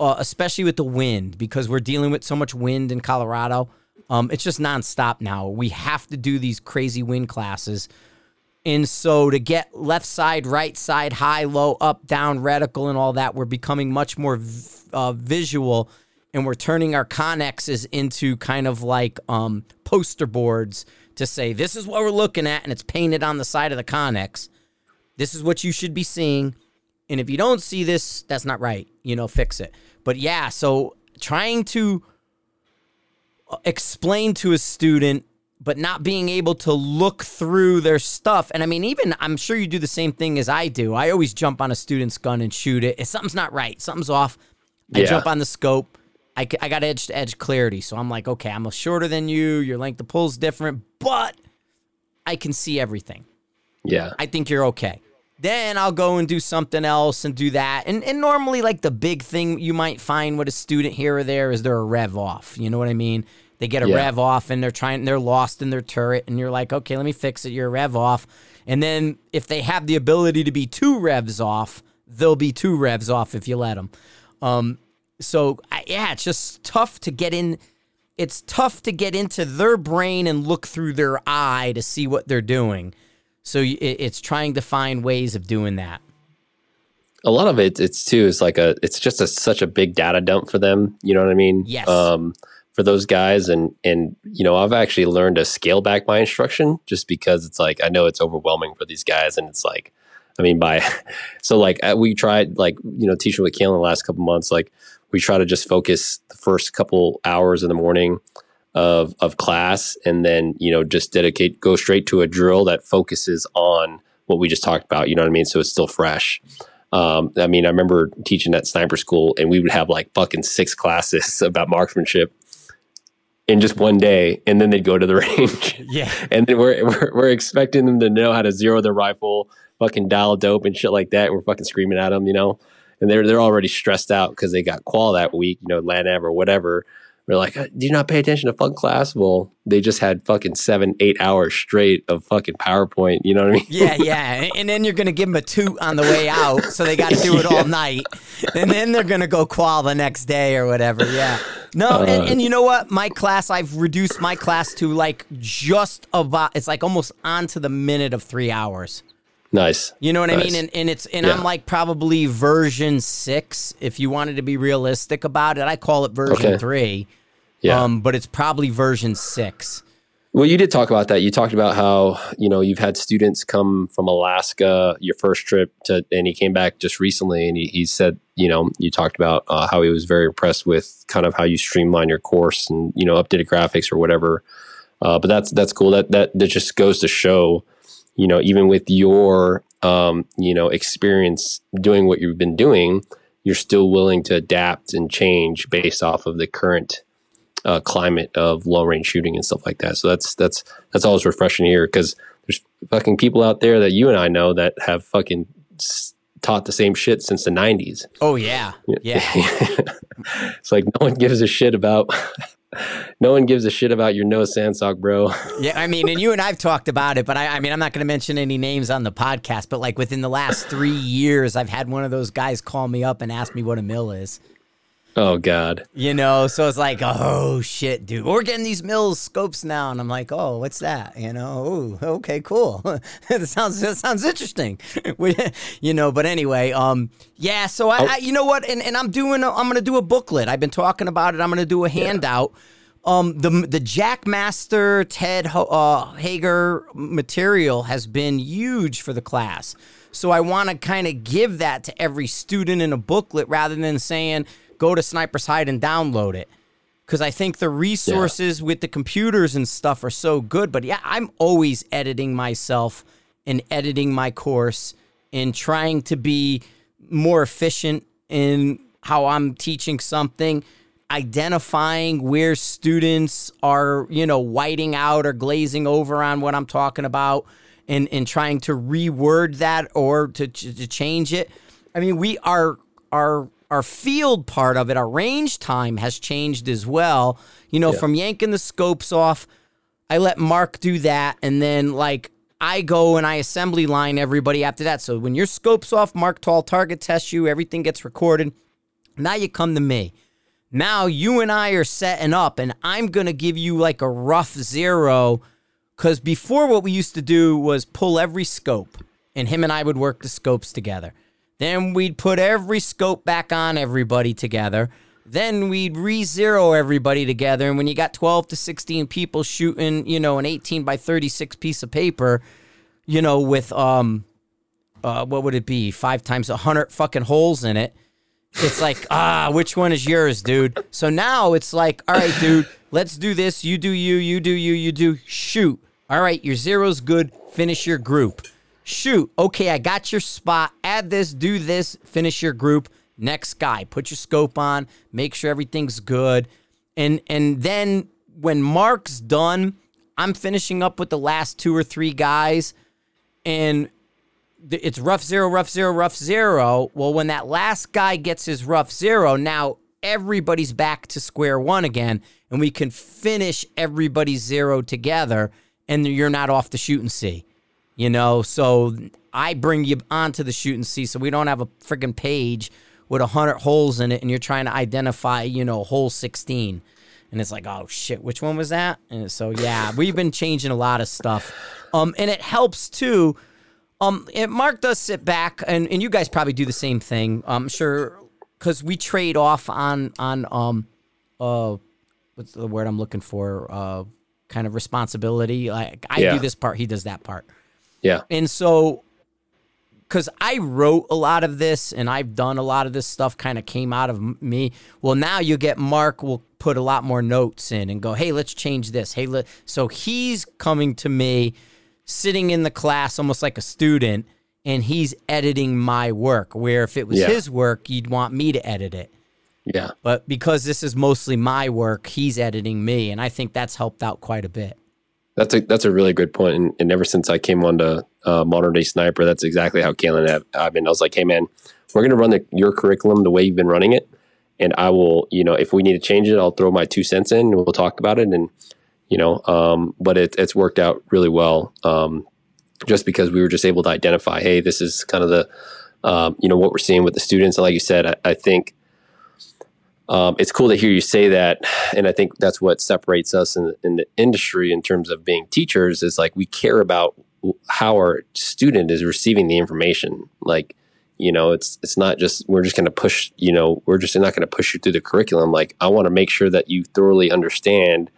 uh, especially with the wind because we're dealing with so much wind in Colorado. Um, it's just nonstop now. We have to do these crazy wind classes. And so to get left side, right side, high, low, up, down, radical, and all that, we're becoming much more uh, visual and we're turning our connexes into kind of like um, poster boards to say, this is what we're looking at, and it's painted on the side of the connex. This is what you should be seeing. And if you don't see this, that's not right. You know, fix it. But yeah, so trying to uh, explain to a student but not being able to look through their stuff. And I mean, even I'm sure you do the same thing as I do. I always jump on a student's gun and shoot it. If something's not right, something's off, I yeah. jump on the scope. I, I got edge to edge clarity. So I'm like, okay, I'm shorter than you. Your length of pull's different, but I can see everything.
Yeah.
I think you're okay. Then I'll go and do something else and do that. And and normally like the big thing you might find with a student here or there is they're a rev off. You know what I mean? They get a yeah. rev off and they're trying they're lost in their turret and you're like, "Okay, let me fix it. You're a rev off." And then if they have the ability to be two revs off, they'll be two revs off if you let them. Um, so I, yeah, it's just tough to get in. It's tough to get into their brain and look through their eye to see what they're doing. So it's trying to find ways of doing that.
A lot of it, it's too, is like a, it's just a, such a big data dump for them. You know what I mean?
Yes.
Um, for those guys and and you know i've actually learned to scale back my instruction just because it's like i know it's overwhelming for these guys and it's like i mean by *laughs* so like uh, we tried like you know teaching with Caylen the last couple months like we try to just focus the first couple hours in the morning of of class and then you know just dedicate go straight to a drill that focuses on what we just talked about you know what i mean so it's still fresh um, I mean, I remember teaching at sniper school, and we would have like fucking six classes *laughs* about marksmanship, in just one day, and then they'd go to the *laughs* range.
Yeah,
and then we're, we're we're expecting them to know how to zero their rifle, fucking dial dope and shit like that. And we're fucking screaming at them, you know. And they're they're already stressed out because they got qual that week, you know, LANAV or whatever. We're like, uh, do you not pay attention to fun class? Well, they just had fucking seven, eight hours straight of fucking PowerPoint. You know what I mean?
Yeah, yeah. And then you're going to give them a toot on the way out. So they got to do it all *laughs* night. And then they're going to go qual the next day or whatever. Yeah. No, uh, and, and you know what? My class, I've reduced my class to like just about, it's like almost on to the minute of three hours.
Nice.
You know what
nice.
I mean? And, and it's and yeah. I'm like probably version six. If you wanted to be realistic about it, I call it version okay. three. Yeah. Um, but it's probably version six.
Well, you did talk about that. You talked about how you know you've had students come from Alaska, your first trip to, and he came back just recently, and he, he said, you know, you talked about uh, how he was very impressed with kind of how you streamline your course and you know updated graphics or whatever. Uh, but that's that's cool. That that that just goes to show, you know, even with your um, you know experience doing what you've been doing, you're still willing to adapt and change based off of the current uh, climate of low range shooting and stuff like that. So that's that's that's always refreshing to hear because there's fucking people out there that you and I know that have fucking taught the same shit since the 90s.
Oh yeah, yeah. *laughs*
it's like no one gives a shit about *laughs* no one gives a shit about your nose sandsock, bro. *laughs*
yeah, I mean, and you and I've talked about it, but I, I mean, I'm not going to mention any names on the podcast. But like within the last three years, I've had one of those guys call me up and ask me what a mill is.
Oh God.
You know, so it's like, oh shit, dude. We're getting these mills scopes now, and I'm like, oh, what's that? You know, oh, okay, cool. *laughs* that sounds that sounds interesting. *laughs* you know, but anyway, um, yeah. So I, oh. I, you know what, and and I'm doing, i am gonna do a booklet. I've been talking about it. I'm gonna do a handout. Yeah. Um, the the Jackmaster Ted uh, Hager material has been huge for the class. So I want to kind of give that to every student in a booklet rather than saying go to Sniper's Hide and download it. Because I think the resources yeah. with the computers and stuff are so good. But yeah, I'm always editing myself and editing my course and trying to be more efficient in how I'm teaching something, identifying where students are, you know, whiting out or glazing over on what I'm talking about and, and trying to reword that or to, to change it. I mean, we are, are our field part of it, our range time has changed as well. You know, yeah. from yanking the scopes off, I let Mark do that, and then like I go and I assembly line everybody after that. So when your scope's off, Mark Tall target tests you, everything gets recorded. Now you come to me. Now you and I are setting up, and I'm gonna give you like a rough zero. Because before, what we used to do was pull every scope, and him and I would work the scopes together. Then we'd put every scope back on everybody together. Then we'd re zero everybody together. And when you got 12 to 16 people shooting, you know, an 18 by 36 piece of paper, you know, with, um, uh, what would it be? Five times a hundred fucking holes in it. It's like, *laughs* ah, which one is yours, dude? So now it's like, all right, dude, let's do this. You do you, you do you, you do shoot. All right, your zero's good. Finish your group shoot, okay, I got your spot. Add this, do this, finish your group. Next guy, put your scope on, make sure everything's good. And and then when Mark's done, I'm finishing up with the last two or three guys and it's rough zero, rough zero, rough zero. Well, when that last guy gets his rough zero, now everybody's back to square one again, and we can finish everybody's zero together, and you're not off the shooting sea you know. So I bring you onto the shooting sea, so we don't have a freaking page with a hundred holes in it, and you're trying to identify, you know, hole sixteen, and it's like, oh shit, which one was that? And so yeah, *laughs* we've been changing a lot of stuff, um, and it helps too. Um, it, Mark does sit back, and, and you guys probably do the same thing. I'm sure because we trade off on on um, uh, what's the word I'm looking for? Uh, kind of responsibility. Like I yeah. do this part, he does that part.
Yeah.
And so, because I wrote a lot of this and I've done a lot of this stuff, kind of came out of me. Well, now you get Mark will put a lot more notes in and go, hey, let's change this. Hey, let. So he's coming to me, sitting in the class almost like a student, and he's editing my work. Where if it was yeah. his work, you'd want me to edit it.
Yeah.
But because this is mostly my work, he's editing me. And I think that's helped out quite a bit.
That's a that's a really good point. And, and ever since I came on to uh, modern day sniper, that's exactly how Caylen and I've been. I was like, hey man, we're gonna run the, your curriculum the way you've been running it, and I will, you know, if we need to change it, I'll throw my two cents in, and we'll talk about it. And you know, um, but it, it's worked out really well, um, just because we were just able to identify, hey, this is kind of the, um, you know, what we're seeing with the students. And like you said, I, I think um, it's cool to hear you say that and i think that's what separates us in, in, the industry in terms of being teachers is like we care about how our student is receiving the information. Like you know it's it's not just we're just going to push you know we're just not going to push you through the curriculum. Like i want to make sure that you thoroughly understand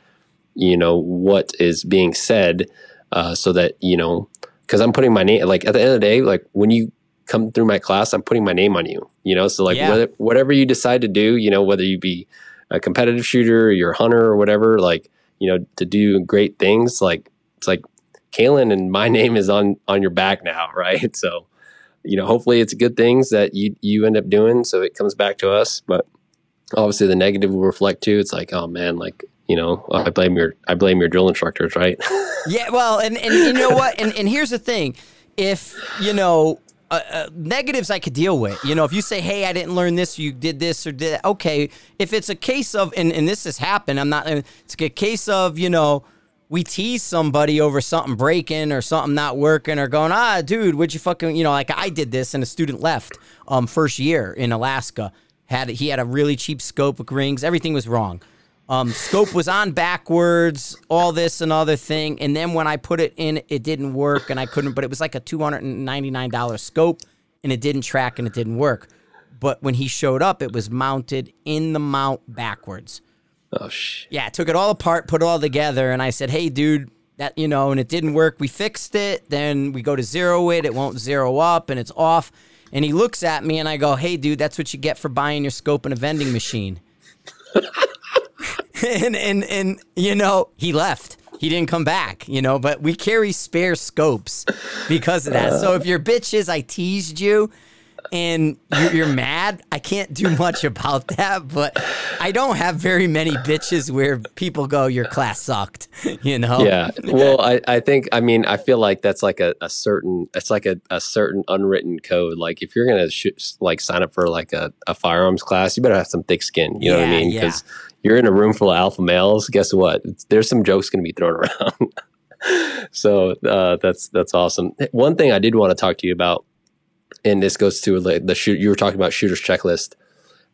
you know what is being said uh, so that you know because i'm putting my name like at the end of the day like when you come through my class, I'm putting my name on you. You know, so like yeah. whether, whatever you decide to do, you know, whether you be a competitive shooter, or you're a hunter or whatever, like you know, to do great things, like it's like Caylen and my *laughs* name is on on your back now, *laughs* right? So, you know, hopefully it's good things that you you end up doing, so it comes back to us. But obviously, the negative will reflect too. It's like, oh man, like you know, I blame your I blame your drill instructors, right? *laughs*
yeah, well, and and you know what, and and here's the thing, if you know uh, uh, negatives I could deal with. You know, if you say, "Hey, I didn't learn this, you did this or did that," okay. If it's a case of, and, and this has happened, I'm not. It's a case of, you know, we tease somebody over something breaking or something not working or going, ah, dude, would you fucking, you know, like I did this and a student left um first year in Alaska. Had he had a really cheap scope with rings, everything was wrong. Um, scope was on backwards, all this and other thing, and then when I put it in, it didn't work, and I couldn't. But it was like a two hundred and ninety nine dollar scope, and it didn't track and it didn't work. But when he showed up, it was mounted in the mount backwards.
Oh shit.
Yeah, I took it all apart, put it all together, and I said, "Hey, dude, that you know," and it didn't work. We fixed it. Then we go to zero it. It won't zero up, and it's off. And he looks at me, and I go, "Hey, dude, that's what you get for buying your scope in a vending machine." *laughs* *laughs* and and and you know, he left. He didn't come back, you know, but we carry spare scopes because of that. So if your bitch is I teased you and you're, you're mad, I can't do much about that. But I don't have very many bitches where people go, "Your class sucked," *laughs* you know.
Yeah. Well, I, I think I mean I feel like that's like a, a certain it's like a, a certain unwritten code. Like if you're gonna sh- like sign up for like a, a firearms class, you better have some thick skin. You know what I
Yeah,
mean?
yeah.
Because you're in a room full of alpha males. Guess what? There's some jokes gonna be thrown *laughs* around. so uh, that's that's awesome. One thing I did want to talk to you about, and this goes to like, the shoot. You were talking about shooters checklist.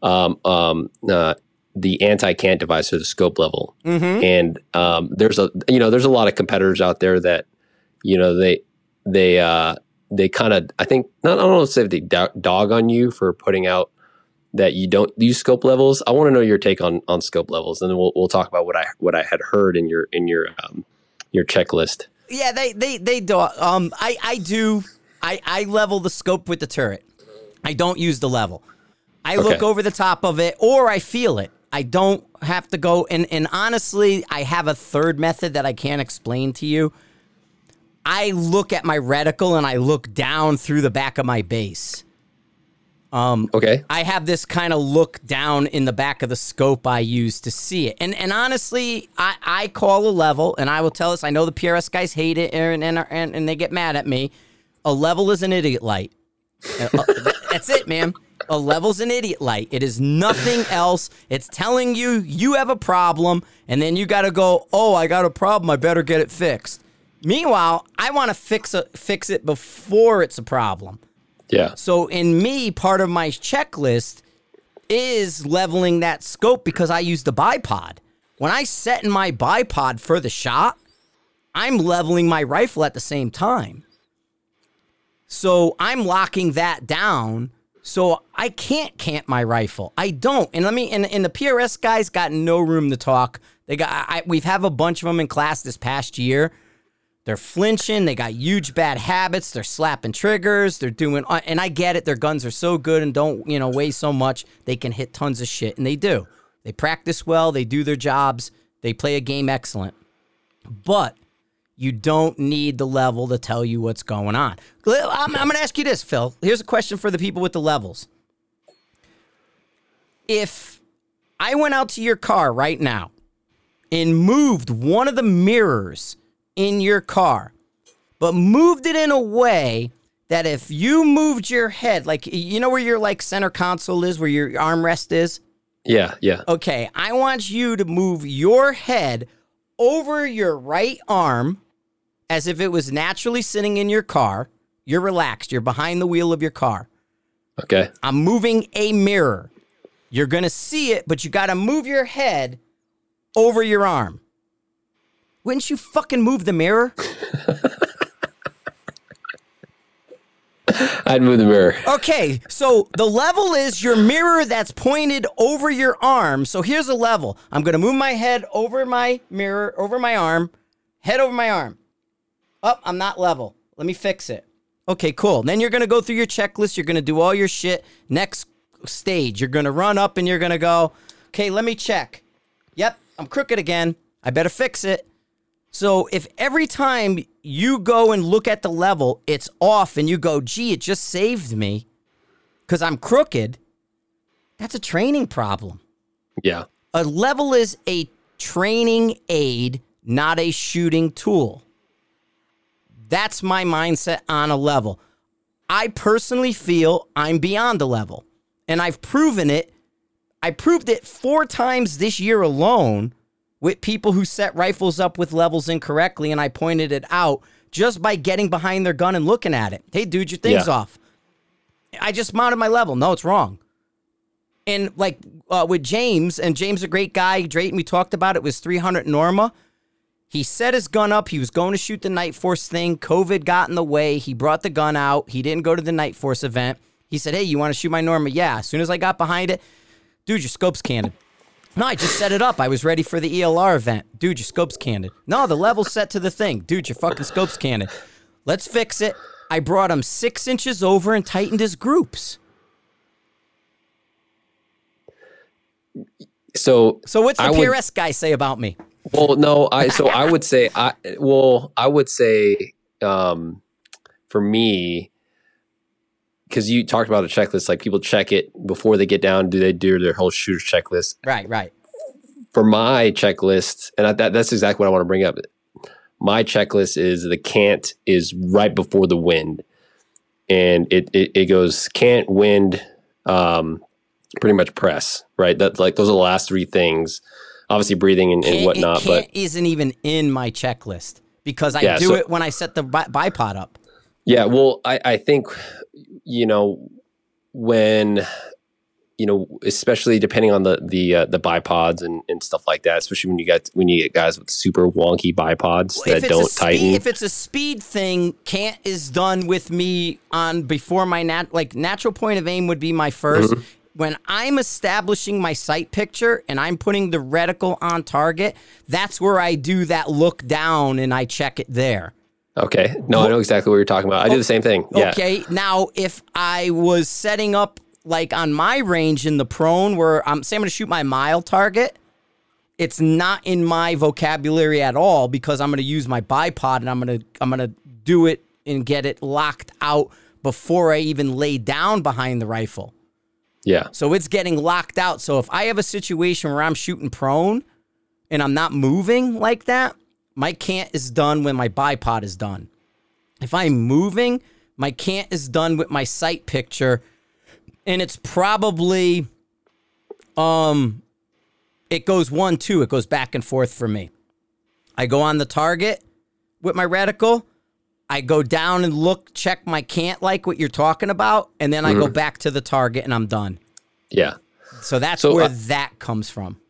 Um, um, uh, the anti-cant device or the scope level
Mm-hmm.
and um, there's a you know there's a lot of competitors out there that you know they they uh, they kind of I think not I don't know if they dog on you for putting out that you don't use scope levels. I want to know your take on on scope levels, and then we'll we'll talk about what I what I had heard in your in your um, your checklist.
Yeah, they they they do. Um, I I do. I I level the scope with the turret. I don't use the level. I look over the top of it, or I feel it. I don't have to go. And and honestly, I have a third method that I can't explain to you. I look at my reticle and I look down through the back of my base.
Um, Okay,
I have this kind of look down in the back of the scope I use to see it. And and honestly, I, I call a level, and I will tell this. I know the PRS guys hate it, and and and, and they get mad at me. A level is an idiot light. Uh, uh, *laughs* That's it, man. A level's an idiot light. It is nothing else. It's telling you you have a problem, and then you got to go. Oh, I got a problem. I better get it fixed. Meanwhile, I want to fix a, fix it before it's a problem.
yeah,
So in me, part of my checklist is leveling that scope because I use the bipod. When I set in my bipod for the shot, I'm leveling my rifle at the same time. So I'm locking that down. So I can't camp my rifle. I don't. And let me and, and the PRS guys got no room to talk. They got I, we've have a bunch of them in class this past year. They're flinching. They got huge bad habits. They're slapping triggers. They're doing, uh, and I get it. Their guns are so good and don't, you know, weigh so much. They can hit tons of shit, and they do. They practice well. They do their jobs. They play a game excellent. But you don't need the level to tell you what's going on. I'm, I'm going to ask you this, Phil. Here's a question for the people with the levels. If I went out to your car right now and moved one of the mirrors in your car, but moved it in a way that if you moved your head, like you know where your like center console is, where your armrest is.
yeah, yeah.
Okay, I want you to move your head over your right arm as if it was naturally sitting in your car. You're relaxed. You're behind the wheel of your car.
Okay,
I'm moving a mirror. You're going to see it, but you got to move your head over your arm. Wouldn't you fucking move the mirror? *laughs*
I'd move the mirror.
Okay, so the level is your mirror that's pointed over your arm. So here's a level. I'm going to move my head over my mirror, over my arm, head over my arm. Up, I'm not level. Let me fix it. Okay, cool. Then you're going to go through your checklist. You're going to do all your shit. Next stage, you're going to run up and you're going to go, okay, let me check. Yep, I'm crooked again. I better fix it. So if every time you go and look at the level, it's off and you go, gee, it just saved me because I'm crooked, that's a training problem.
Yeah,
A level is a training aid, not a shooting tool. That's my mindset on a level. I personally feel I'm beyond the level. And I've proven it. I proved it four times this year alone with people who set rifles up with levels incorrectly. And I pointed it out just by getting behind their gun and looking at it. Hey, dude, your thing's
Yeah.
off. I just mounted my level. No, it's wrong. And like uh, with James, and James a great guy. Drayton, we talked about it was 300 Norma. He set his gun up. He was going to shoot the Nightforce thing. COVID got in the way. He brought the gun out. He didn't go to the Nightforce event. He said, Hey, you want to shoot my Norma? Yeah. As soon as I got behind it, dude, your scope's canted. No, I just set it up. I was ready for the ELR event. Dude, your scope's canted. No, the level's set to the thing. Dude, your fucking scope's canted. Let's fix it. I brought him six inches over and tightened his groups.
So
So what's the
I would-
PRS guy say about me?
Well, no, I so I would say I well, I would say um for me because you talked about a checklist, like people check it before they get down. Do they do their whole shooter checklist?
Right, right.
For my checklist, and I, that, that's exactly what I want to bring up. My checklist is the cant is right before the wind, and it it, it goes cant wind, um, pretty much press right. That's like those are the last three things. Obviously, breathing and, and whatnot, but
cant isn't even in my checklist because I
Yeah,
do
so-
it when I set the bi- bipod up.
Yeah, well, I, I think, you know, when, you know, especially depending on the the uh, the bipods and, and stuff like that, especially when you get when you get guys with super wonky bipods that don't
a
tighten.
speed, if it's a speed thing, cant is done with me on before my nat like natural point of aim would be my 1st
Mm-hmm.
When I'm establishing my sight picture and I'm putting the reticle on target, that's where I do that look down and I check it there.
okay, no, I know exactly what you're talking about. I do the same thing. Yeah,
Okay. Now, if I was setting up like on my range in the prone where I'm say I'm going to shoot my mile target, it's not in my vocabulary at all because I'm going to use my bipod and I'm going to I'm going to do it and get it locked out before I even lay down behind the rifle.
Yeah,
So it's getting locked out. So if I have a situation where I'm shooting prone and I'm not moving like that, my cant is done when my bipod is done. If I'm moving, my cant is done with my sight picture and it's probably um it goes 1 2, it goes back and forth for me. I go on the target with my reticle. I go down and look, check my cant like what you're talking about, and then I
Mm-hmm.
go back to the target and I'm done.
yeah.
So that's
So,
where
uh,
that comes from.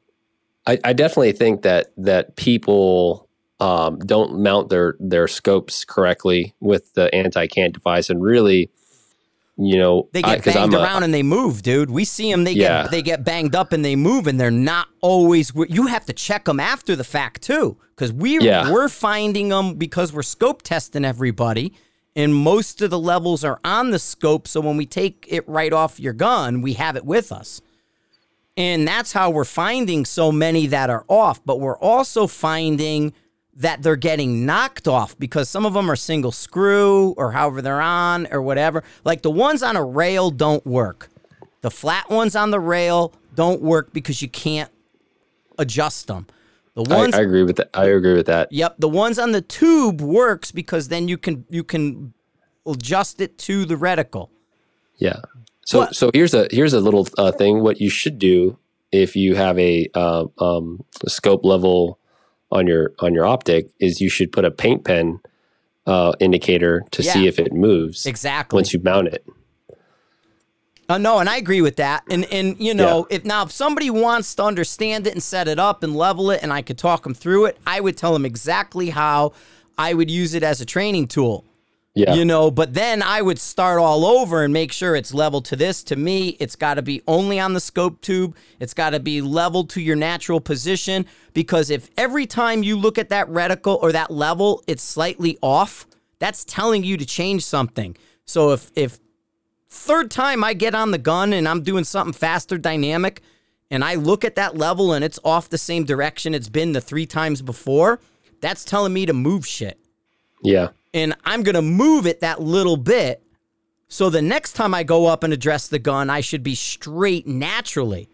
I, I definitely think that that people um, don't mount their their scopes correctly with the anti cant device, and really, you know,
They
I-
banged
a-
around and they move, dude. We see them. They
Yeah.
get they get banged up and they move, and they're not always. You have to check them after the fact too, because we
Yeah.
we're finding them because we're scope testing everybody, and most of the levels are on the scope. So when we take it right off your gun, we have it with us. And that's how we're finding so many that are off. But we're also finding that they're getting knocked off because some of them are single screw or however they're on or whatever. Like the ones on a rail don't work. The flat ones on the rail don't work because you can't adjust them. The
I,
ones
I agree with that. I agree with that.
Yep, the ones on the tube works because then you can you can adjust it to the reticle.
Yeah. So
What-
so here's a here's a little uh, thing. What you should do if you have a, uh, um, a scope level on your on your optic is you should put a paint pen uh, indicator to see if it moves
Exactly.
once you mount it.
Uh, no, and I agree with that. And and you know, if now if somebody wants to understand it and set it up and level it, and I could talk them through it, I would tell them exactly how I would use it as a training tool.
Yeah.
You know, but then I would start all over and make sure it's level to this. To me, it's got to be only on the scope tube. It's got to be leveled to your natural position because if every time you look at that reticle or that level, it's slightly off, that's telling you to change something. So if if third time I get on the gun and I'm doing something faster dynamic and I look at that level and it's off the same direction it's been the three times before, that's telling me to move shit
yeah.
And I'm going to move it that little bit. So the next time I go up and address the gun, I should be straight naturally.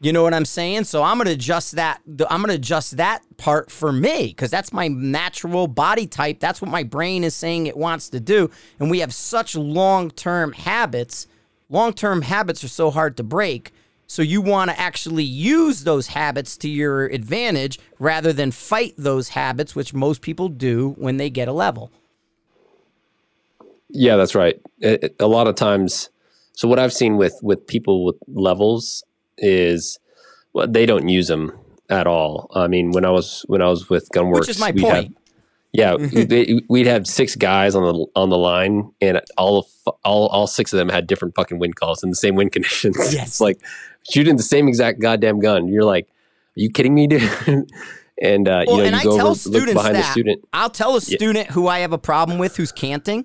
You know what I'm saying? So I'm gonna adjust that. I'm gonna adjust that part for me because that's my natural body type. That's what my brain is saying it wants to do. And we have such long term habits. Long term habits are so hard to break. So you want to actually use those habits to your advantage rather than fight those habits, which most people do when they get a level.
Yeah, that's right. It, it, a lot of times, so what I've seen with with people with levels is well, they don't use them at all. I mean, when I was when I was with Gunwerks,
which is my point.
Have, yeah, *laughs* they, we'd have six guys on the on the line, and all of, all all six of them had different fucking wind calls in the same wind conditions. *laughs*
Yes.
it's like shooting the same exact goddamn gun. You're like, are you kidding me, *laughs* dude? and uh,
well,
you know,
and
you
I
go
tell
over,
students
behind
that,
the student.
I'll tell a student yeah. who I have a problem with who's canting.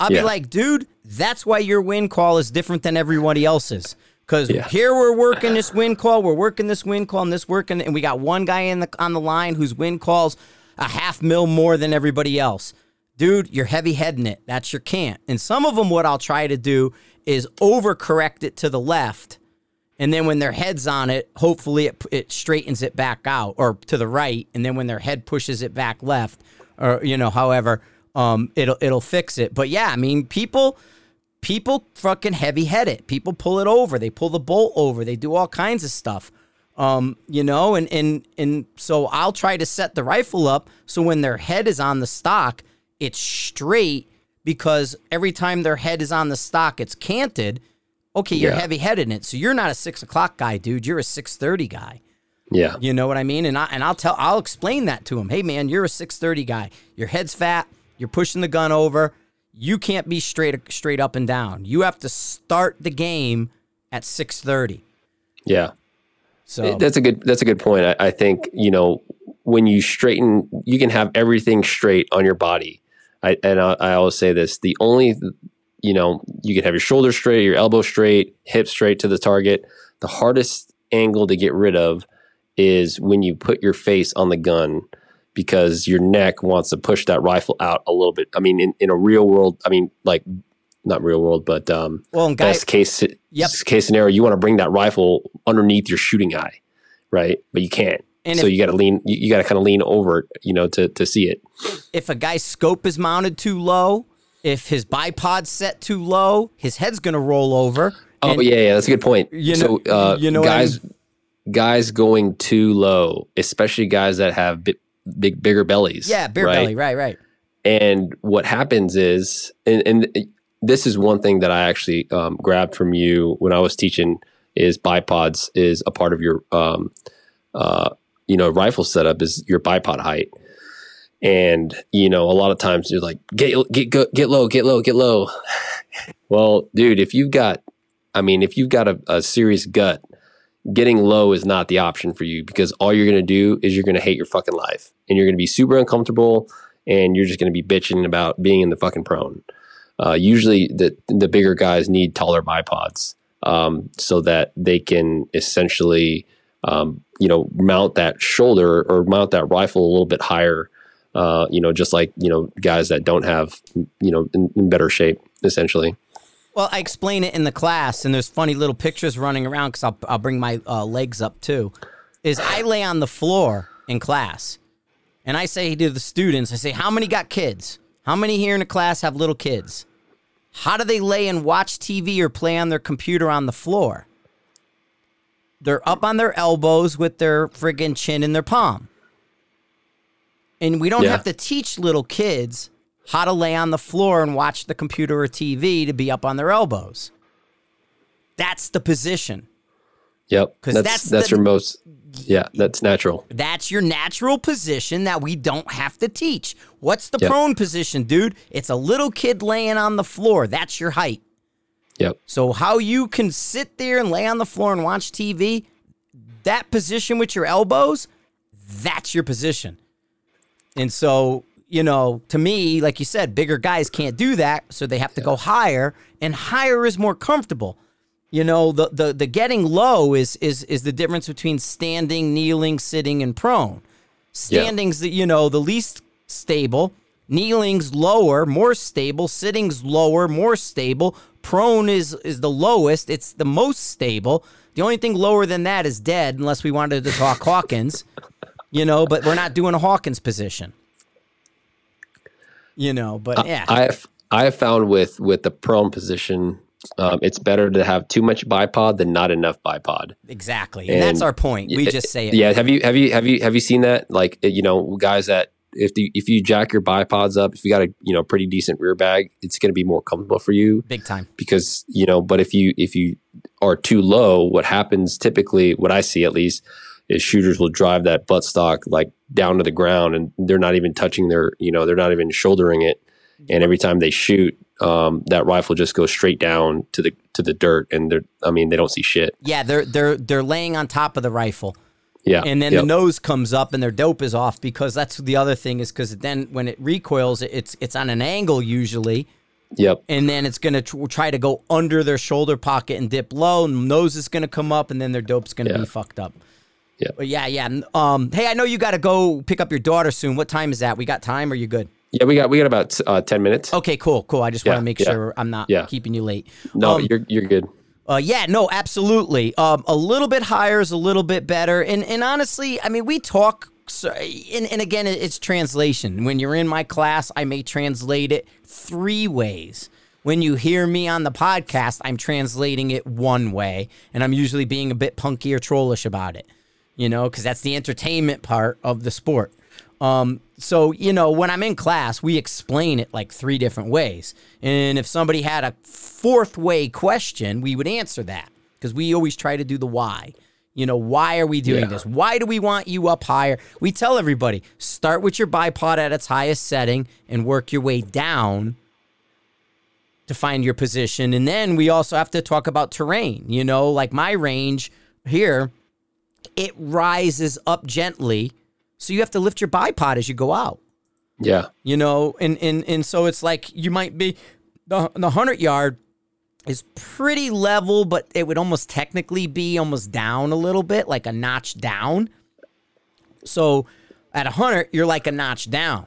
I'll
Yeah.
be like, dude, that's why your wind call is different than everybody else's. Because
Yeah.
here we're working this wind call, we're working this wind call, and this working, and we got one guy in the on the line whose wind calls a half mil more than everybody else. Dude, you're heavy heading it. That's your cant. And some of them, what I'll try to do is overcorrect it to the left, and then when their head's on it, hopefully it it straightens it back out or to the right, and then when their head pushes it back left, or you know, however, um, it'll it'll fix it. But yeah, I mean, people people fucking heavy head it. People pull it over. They pull the bolt over. They do all kinds of stuff. Um, you know, and and and so I'll try to set the rifle up so when their head is on the stock, it's straight because every time their head is on the stock, it's canted. Okay, you're
Yeah.
heavy headed in it. So you're not a six o'clock guy, dude. You're a six thirty guy.
Yeah,
You know what I mean? And I and I'll tell I'll explain that to him. Hey man, you're a 630 guy. Your head's fat. You're pushing the gun over. You can't be straight straight up and down. You have to start the game at 630.
yeah.
So
That's a good. That's a good point. I, I think you know when you straighten, you can have everything straight on your body. I and I, I always say this: the only you know you can have your shoulders straight, your elbow straight, hips straight to the target. The hardest angle to get rid of is when you put your face on the gun because your neck wants to push that rifle out a little bit. I mean, in, in a real world, I mean, like not real world, but um,
well, guy,
best case
Yep.
case scenario, you want to bring that rifle underneath your shooting eye, right? But you can't.
And
so
if-
you got to lean. You, you got to kind of lean over, you know, to to see it.
if a guy's scope is mounted too low, if his bipod's set too low, his head's gonna roll over.
Oh
And-
yeah, yeah, that's a good point.
You know-
so uh,
you know what I
guys, guys going too low, especially guys that have bi- big, bigger bellies.
Yeah, beer
right?
belly, right, right.
And what happens is, and, and this is one thing that I actually um, grabbed from you when I was teaching is bipods is a part of your, um, uh, you know, rifle setup is your bipod height. And you know, a lot of times you're like, get get go, get low, get low, get low. *laughs* well, dude, if you've got, I mean, if you've got a, a serious gut, getting low is not the option for you because all you're gonna do is you're gonna hate your fucking life and you're gonna be super uncomfortable and you're just going to be bitching about being in the fucking prone. Uh, usually, the the bigger guys need taller bipods um, so that they can essentially, um, you know, mount that shoulder or mount that rifle a little bit higher. Uh, you know, just like you know, guys that don't have, you know, in, in better shape, essentially.
Well, I explain it in the class, and there's funny little pictures running around because I'll, I'll bring my uh, legs up too. Is I lay on the floor in class, and I say to the students, I say, "How many got kids? How many here in the class have little kids? How do they lay and watch TV or play on their computer on the floor? They're up on their elbows with their friggin' chin in their palm." And we don't
Yeah.
have to teach little kids how to lay on the floor and watch the computer or TV to be up on their elbows. That's the position.
Yep,
'Cause
that's
that's
that's,
the-
your most. Yeah, that's natural.
That's your natural position that we don't have to teach. What's the
Yep.
prone position, dude? It's a little kid laying on the floor. That's your height.
Yep.
So how you can sit there and lay on the floor and watch TV, that position with your elbows, that's your position. And so, you know, to me, like you said, bigger guys can't do that, so they have to go higher, and higher is more comfortable. You know, the the the getting low is is is the difference between standing, kneeling, sitting, and prone. Standing's the you know the least stable. Kneeling's lower, more stable. Sitting's lower, more stable. prone is is the lowest. It's the most stable. The only thing lower than that is dead, unless we wanted to talk Hawkins. *laughs* You know, but we're not doing a Hawkins position. You know, but yeah,
I have I have found with with the prone position, um, it's better to have too much bipod than not enough bipod.
exactly, and, that's our point. We just say it.
Yeah, have you have you have you have you seen that? Like you know, guys that if the if you jack your bipods up, if you got a you know pretty decent rear bag, it's going to be more comfortable for you
big time.
because you know. But if you if you are too low, what happens typically, what I see at least, is shooters will drive that buttstock like down to the ground, and they're not even touching their you know they're not even shouldering it, and every time they shoot, um, that rifle just goes straight down to the to the dirt, and they're I mean they don't see shit.
Yeah, they're they're they're laying on top of the rifle.
Yeah,
and then
Yep.
the nose comes up and their dope is off because that's the other thing is because then when it recoils it's it's on an angle usually
Yep.
and then it's gonna tr- try to go under their shoulder pocket and dip low and nose is gonna come up and then their dope's gonna
Yeah.
be fucked up
Yeah.
but yeah yeah um hey i know you gotta go pick up your daughter soon what time is that we got time Are you good
Yeah, we got we got about uh, ten minutes.
okay cool cool i just want to make
yeah.
sure i'm not
Yeah.
keeping you late
no,
um,
you're you're good.
Uh, yeah, no, absolutely. Um, a little bit higher is a little bit better, and and honestly, I mean, we talk. So, and, and again, it's translation. When you're in my class, I may translate it three ways. When you hear me on the podcast, I'm translating it one way, and I'm usually being a bit punky or trollish about it. You know, because that's the entertainment part of the sport. Um, so you know, when I'm in class, we explain it like three different ways. And if somebody had a fourth way question, we would answer that because we always try to do the why. You know, why are we doing
Yeah.
this? Why do we want you up higher? We tell everybody start with your bipod at its highest setting and work your way down to find your position. And then we also have to talk about terrain. You know, like my range here, it rises up gently. So you have to lift your bipod as you go out.
Yeah.
You know, and and and so it's like you might be the the hundred yard is pretty level, but it would almost technically be almost down a little bit, like a notch down. So at a hundred, you're like a notch down.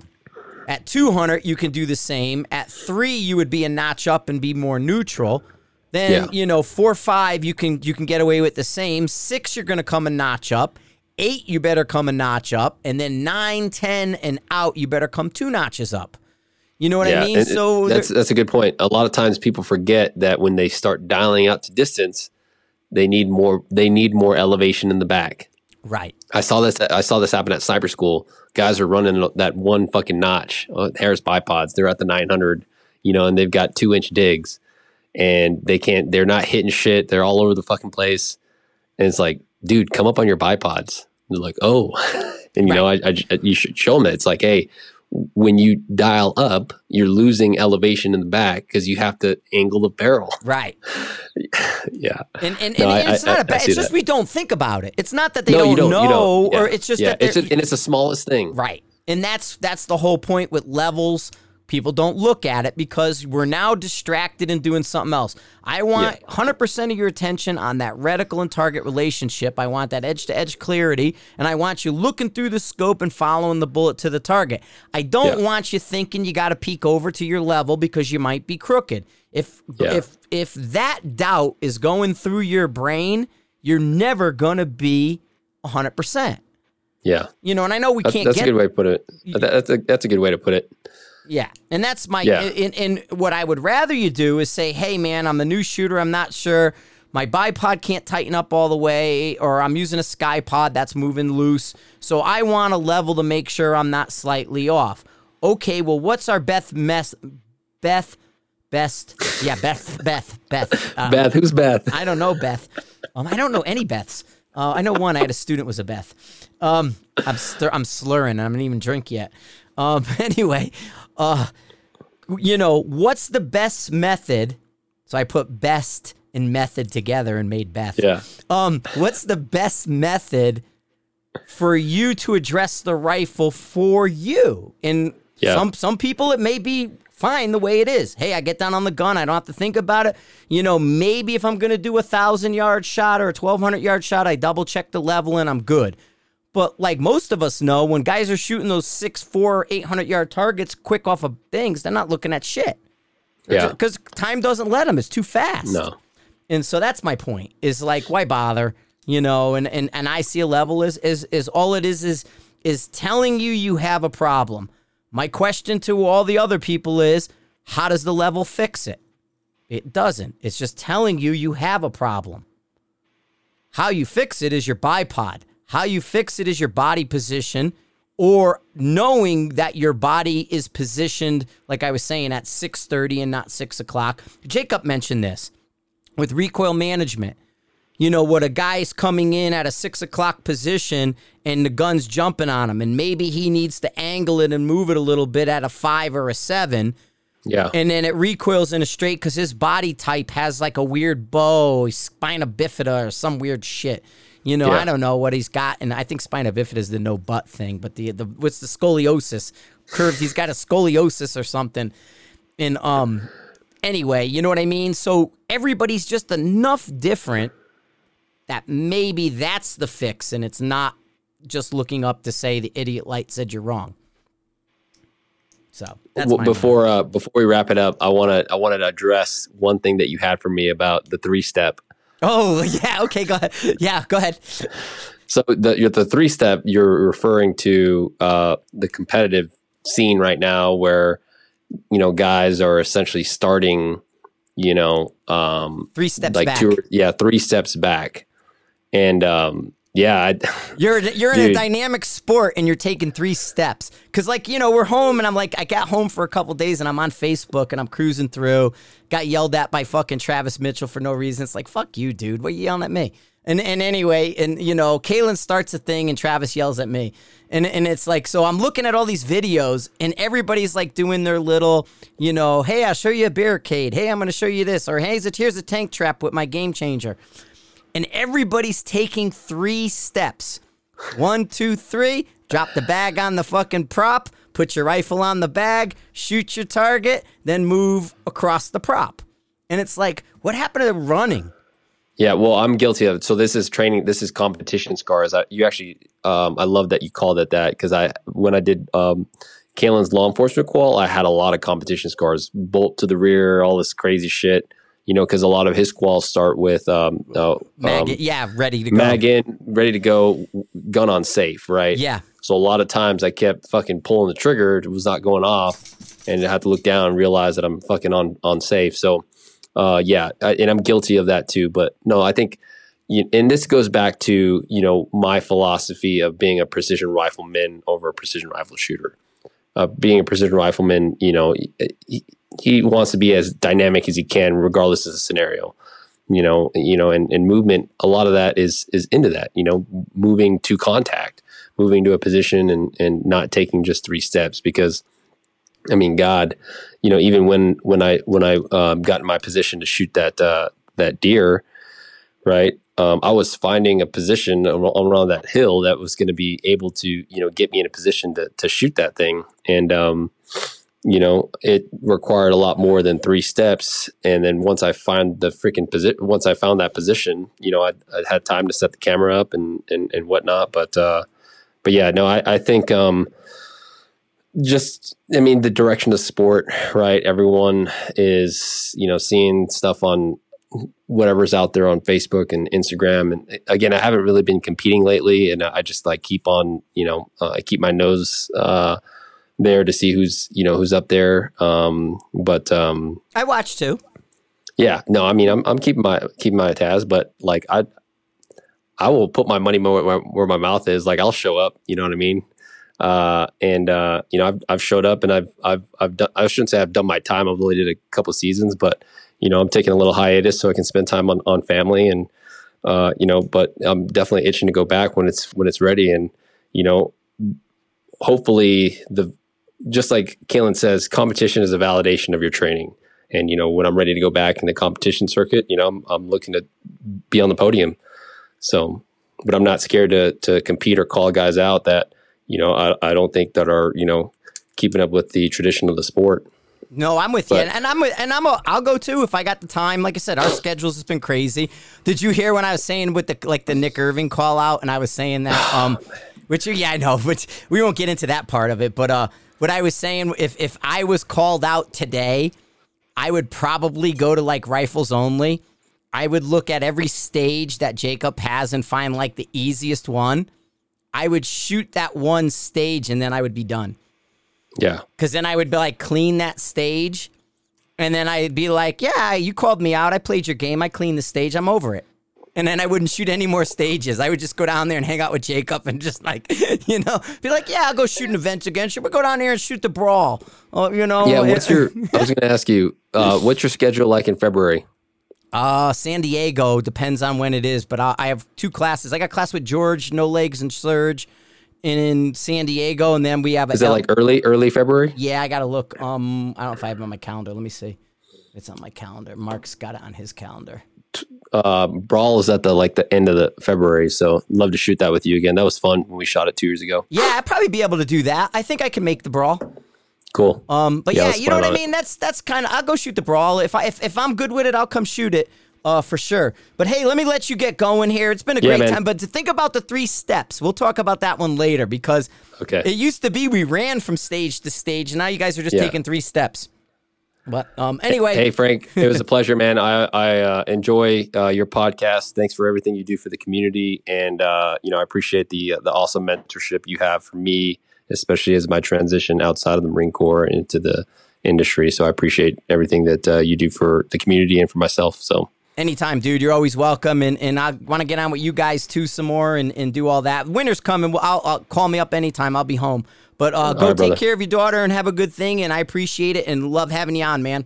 At 200, you can do the same. At three, you would be a notch up and be more neutral. Then
Yeah.
you know four, five, you can you can get away with the same. Six, you're going to come a notch up. Eight, you better come a notch up, and then nine, ten, and out, you better come two notches up. You know what I mean? So
that's that's a good point. A lot of times people forget that when they start dialing out to distance, they need more they need more elevation in the back.
right,
I saw this I saw this happen at sniper school. Guys are running that one fucking notch. Uh, Harris bipods. They're at the 900, you know, and they've got 2-inch digs and they can't they're not hitting shit. They're all over the fucking place. And it's like, dude, come up on your bipods. And they're like, "Oh." *laughs* and you know, I, I you should show them that it's like, "Hey, when you dial up, you're losing elevation in the back because you have to angle the barrel.
right. *laughs*
yeah.
And and,
No,
and
I-
it's not a bad. It's just
that.
we don't think about it. It's not that they
no,
don't,
you don't.
know,
you don't.
or it's just
yeah.
that
it's
they're-
and it's the smallest thing.
Right. And that's that's the whole point with levels. People don't look at it because we're now distracted and doing something else. I want 100% of your attention on that reticle and target relationship. I want that edge to edge clarity and I want you looking through the scope and following the bullet to the target. I don't
Yeah.
want you thinking you got to peek over to your level because you might be crooked. If
Yeah.
if if that doubt is going through your brain, you're never going to be 100%.
Yeah.
You know, and I know we
That's,
can't
that's
get
a good way to put it. That- That's a, that's a good way to put it.
Yeah, and that's my
Yeah.
and, and what I would rather you do is say, "Hey, man, I'm the new shooter. I'm not sure my bipod can't tighten up all the way, or I'm using a Ckye-Pod that's moving loose. So I want a level to make sure I'm not slightly off." Okay, well, what's our Beth mess? Beth, best, yeah, Beth, *laughs* Beth, Beth. Uh,
Beth, who's Beth?
I don't know Beth. Um, I don't know any Beths. Uh, I know one. I had a student was a Beth. Um, I'm stir- I'm slurring. I haven't even drink yet. Um, *laughs* anyway, uh, you know what's the best method? So I put best and method together and made Beth.
Yeah.
Um, what's the best method for you to address the rifle for you? And
Yeah.
some some people it may be fine the way it is. Hey, I get down on the gun, I don't have to think about it. You know, maybe if I'm gonna do a thousand yard shot or a twelve hundred yard shot, I double check the level and I'm good. But like most of us know, when guys are shooting those six, four, eight hundred yard targets quick off of things, they're not looking at shit.
Yeah.
Because time doesn't let them. It's too fast.
No.
And so that's my point. Is like why bother? You know, and and and I see a level is is is all it is is is telling you you have a problem. My question to all the other people is, how does the level fix it? It doesn't. It's just telling you you have a problem. How you fix it is your bipod. How you fix it is your body position or knowing that your body is positioned, like I was saying, at 6.30 and not 6 o'clock. Jacob mentioned this with recoil management. You know, what a guy's coming in at a 6 o'clock position and the gun's jumping on him, and maybe he needs to angle it and move it a little bit at a 5 or a 7
Yeah.
and then it recoils in a straight because his body type has like a weird bow, spina bifida, or some weird shit. You know,
Yeah.
I don't know what he's got, and I think spina bifida is the no butt thing, but the the what's the scoliosis curve? He's got a scoliosis or something. And um, anyway, you know what I mean. So everybody's just enough different that maybe that's the fix, and it's not just looking up to say the idiot light said you're wrong. So that's
Well, before uh, before we wrap it up, I want to I wanted to address one thing that you had for me about the three step.
Oh *laughs* yeah, okay, go ahead. Yeah, go ahead.
So the the three step you're referring to uh, the competitive scene right now, where you know guys are essentially starting, you know, um,
Three steps
like
back.
two yeah three steps back, and um, yeah, I,
You're *laughs* you're in a dynamic sport and you're taking three steps. Cause like you know we're home and I'm like I got home for a couple days and I'm on Facebook and I'm cruising through. Got yelled at by fucking Travis Mitchell for no reason. It's like fuck you, dude. What are you yelling at me? And and anyway, and you know Caylen starts a thing and Travis yells at me. And and it's like so I'm looking at all these videos and everybody's like doing their little you know hey I'll show you a barricade. Hey I'm gonna show you this or hey here's a tank trap with my game changer and everybody's taking three steps. One, two, three. Drop the bag on the fucking prop. Put your rifle on the bag. Shoot your target. Then move across the prop. And it's like, what happened to running?
Yeah, well, I'm guilty of it. So this is training. This is competition scars. I, you actually, um, I love that you called it that because I, when I did um, Caylen's law enforcement qual, I had a lot of competition scars, bolt to the rear, all this crazy shit. You know, because a lot of his quals start with um, uh,
Mag,
um,
yeah, ready to go.
mag in, ready to go, gun on safe, right?
Yeah.
So a lot of times I kept fucking pulling the trigger, it was not going off, and I had to look down and realize that I'm fucking on on safe. So, uh, yeah, I, and I'm guilty of that too. But no, I think, you, and this goes back to you know my philosophy of being a precision rifleman over a precision rifle shooter. Uh, being a precision rifleman, you know, he, wants to be as dynamic as he can, regardless of the scenario. You know you know and, and movement a lot of that is is into that you know moving to contact moving to a position and and not taking just three steps because i mean god you know even when when i when i um, got in my position to shoot that uh that deer right um, i was finding a position around that hill that was going to be able to you know get me in a position to to shoot that thing. And um you know, it required a lot more than three steps. And then once I find the freaking position, once I found that position, you know, I, I had time to set the camera up and, and, and whatnot. But, uh, but yeah, no, I, I think, um, just, I mean, the direction of sport, right? Everyone is, you know, seeing stuff on whatever's out there on Facebook and Instagram. And again, I haven't really been competing lately and I just like keep on, you know, uh, I keep my nose, uh, there to see who's you know who's up there. Um, but um,
I watched too.
yeah, no, I mean I'm I'm keeping my keeping my tabs, but like I I will put my money where, where, where my mouth is. Like I'll show up. You know what I mean? Uh, and uh, you know I've I've showed up and I've I've I've done. I shouldn't say I've done my time. I've only did a couple seasons, but you know I'm taking a little hiatus so I can spend time on on family and uh, you know. But I'm definitely itching to go back when it's when it's ready and you know hopefully the just like Caylen says, competition is a validation of your training. And you know, when I'm ready to go back in the competition circuit, you know, I'm, I'm looking to be on the podium. So, but I'm not scared to to compete or call guys out that you know I, I don't think that are you know keeping up with the tradition of the sport.
No, I'm with you, and, and I'm with, and I'm a, I'll go too if I got the time. Like I said, our schedules has been crazy. Did you hear when I was saying with the like the Nick Irving call out, and I was saying that *sighs* um, which yeah I know, which we won't get into that part of it, but uh, what I was saying if if I was called out today I would probably go to like rifles only. I would look at every stage that Jacob has and find like the easiest one. I would shoot that one stage and then I would be done.
Yeah.
Cause then I would be like clean that stage. And then I'd be like, yeah, you called me out. I played your game. I cleaned the stage. I'm over it. And then I wouldn't shoot any more stages. I would just go down there and hang out with Jacob and just like, *laughs* you know, be like, yeah, I'll go shoot an event again. Should we go down here and shoot the brawl? Oh, you know.
Yeah. What's your? I was going to ask you. Uh, what's your schedule like in February?
Uh, San Diego depends on when it is, but I, I have two classes. I got class with George, No Legs, and Surge in San Diego, and then we have.
Is it like early, early February?
Yeah, I gotta look. Um, I don't know if I have it on my calendar. Let me see. It's on my calendar. Mark's got it on his calendar.
Uh, Brawl is at the like the end of the February, so love to shoot that with you again. That was fun when we shot it two years ago.
Yeah, I'd probably be able to do that. I think I can make the Brawl.
Cool.
Um, but
Yeah,
yeah, you know what I
on it.
mean. That's that's kind of. I'll go shoot the brawl if I if, if I'm good with it. I'll come shoot it. Uh, for sure. But hey, let me let you get going here. It's been a
Yeah,
great
man.
time. But to think about the three steps, we'll talk about that one later because
Okay.
it used to be we ran from stage to stage. and Now you guys are just
Yeah.
taking three steps. But um, anyway,
Hey Frank, it was a pleasure, man. I I uh, enjoy uh, your podcast. Thanks for everything you do for the community, and uh, you know I appreciate the uh, the awesome mentorship you have for me, especially as my transition outside of the Marine Corps into the industry. So I appreciate everything that uh, you do for the community and for myself. So
Anytime, dude. You're always welcome, and, and I want to get on with you guys too some more and, and do all that. Winter's coming. I'll, I'll call me up anytime. I'll be home. But uh, go
right,
take
brother.
care of your daughter and have a good thing. And I appreciate it and love having you on, man.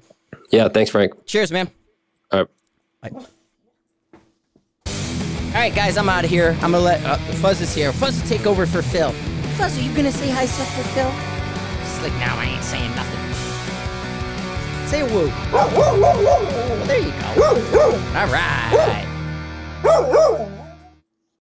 yeah, thanks, Frank.
Cheers, man.
All right.
All right, guys, I'm out of here. I'm gonna let uh, Fuzz is here. Fuzz will take over for Phil. Fuzz, are you gonna say hi stuff for Phil? She's like, no, I ain't saying nothing. Say a woo. Well, there you go. All right.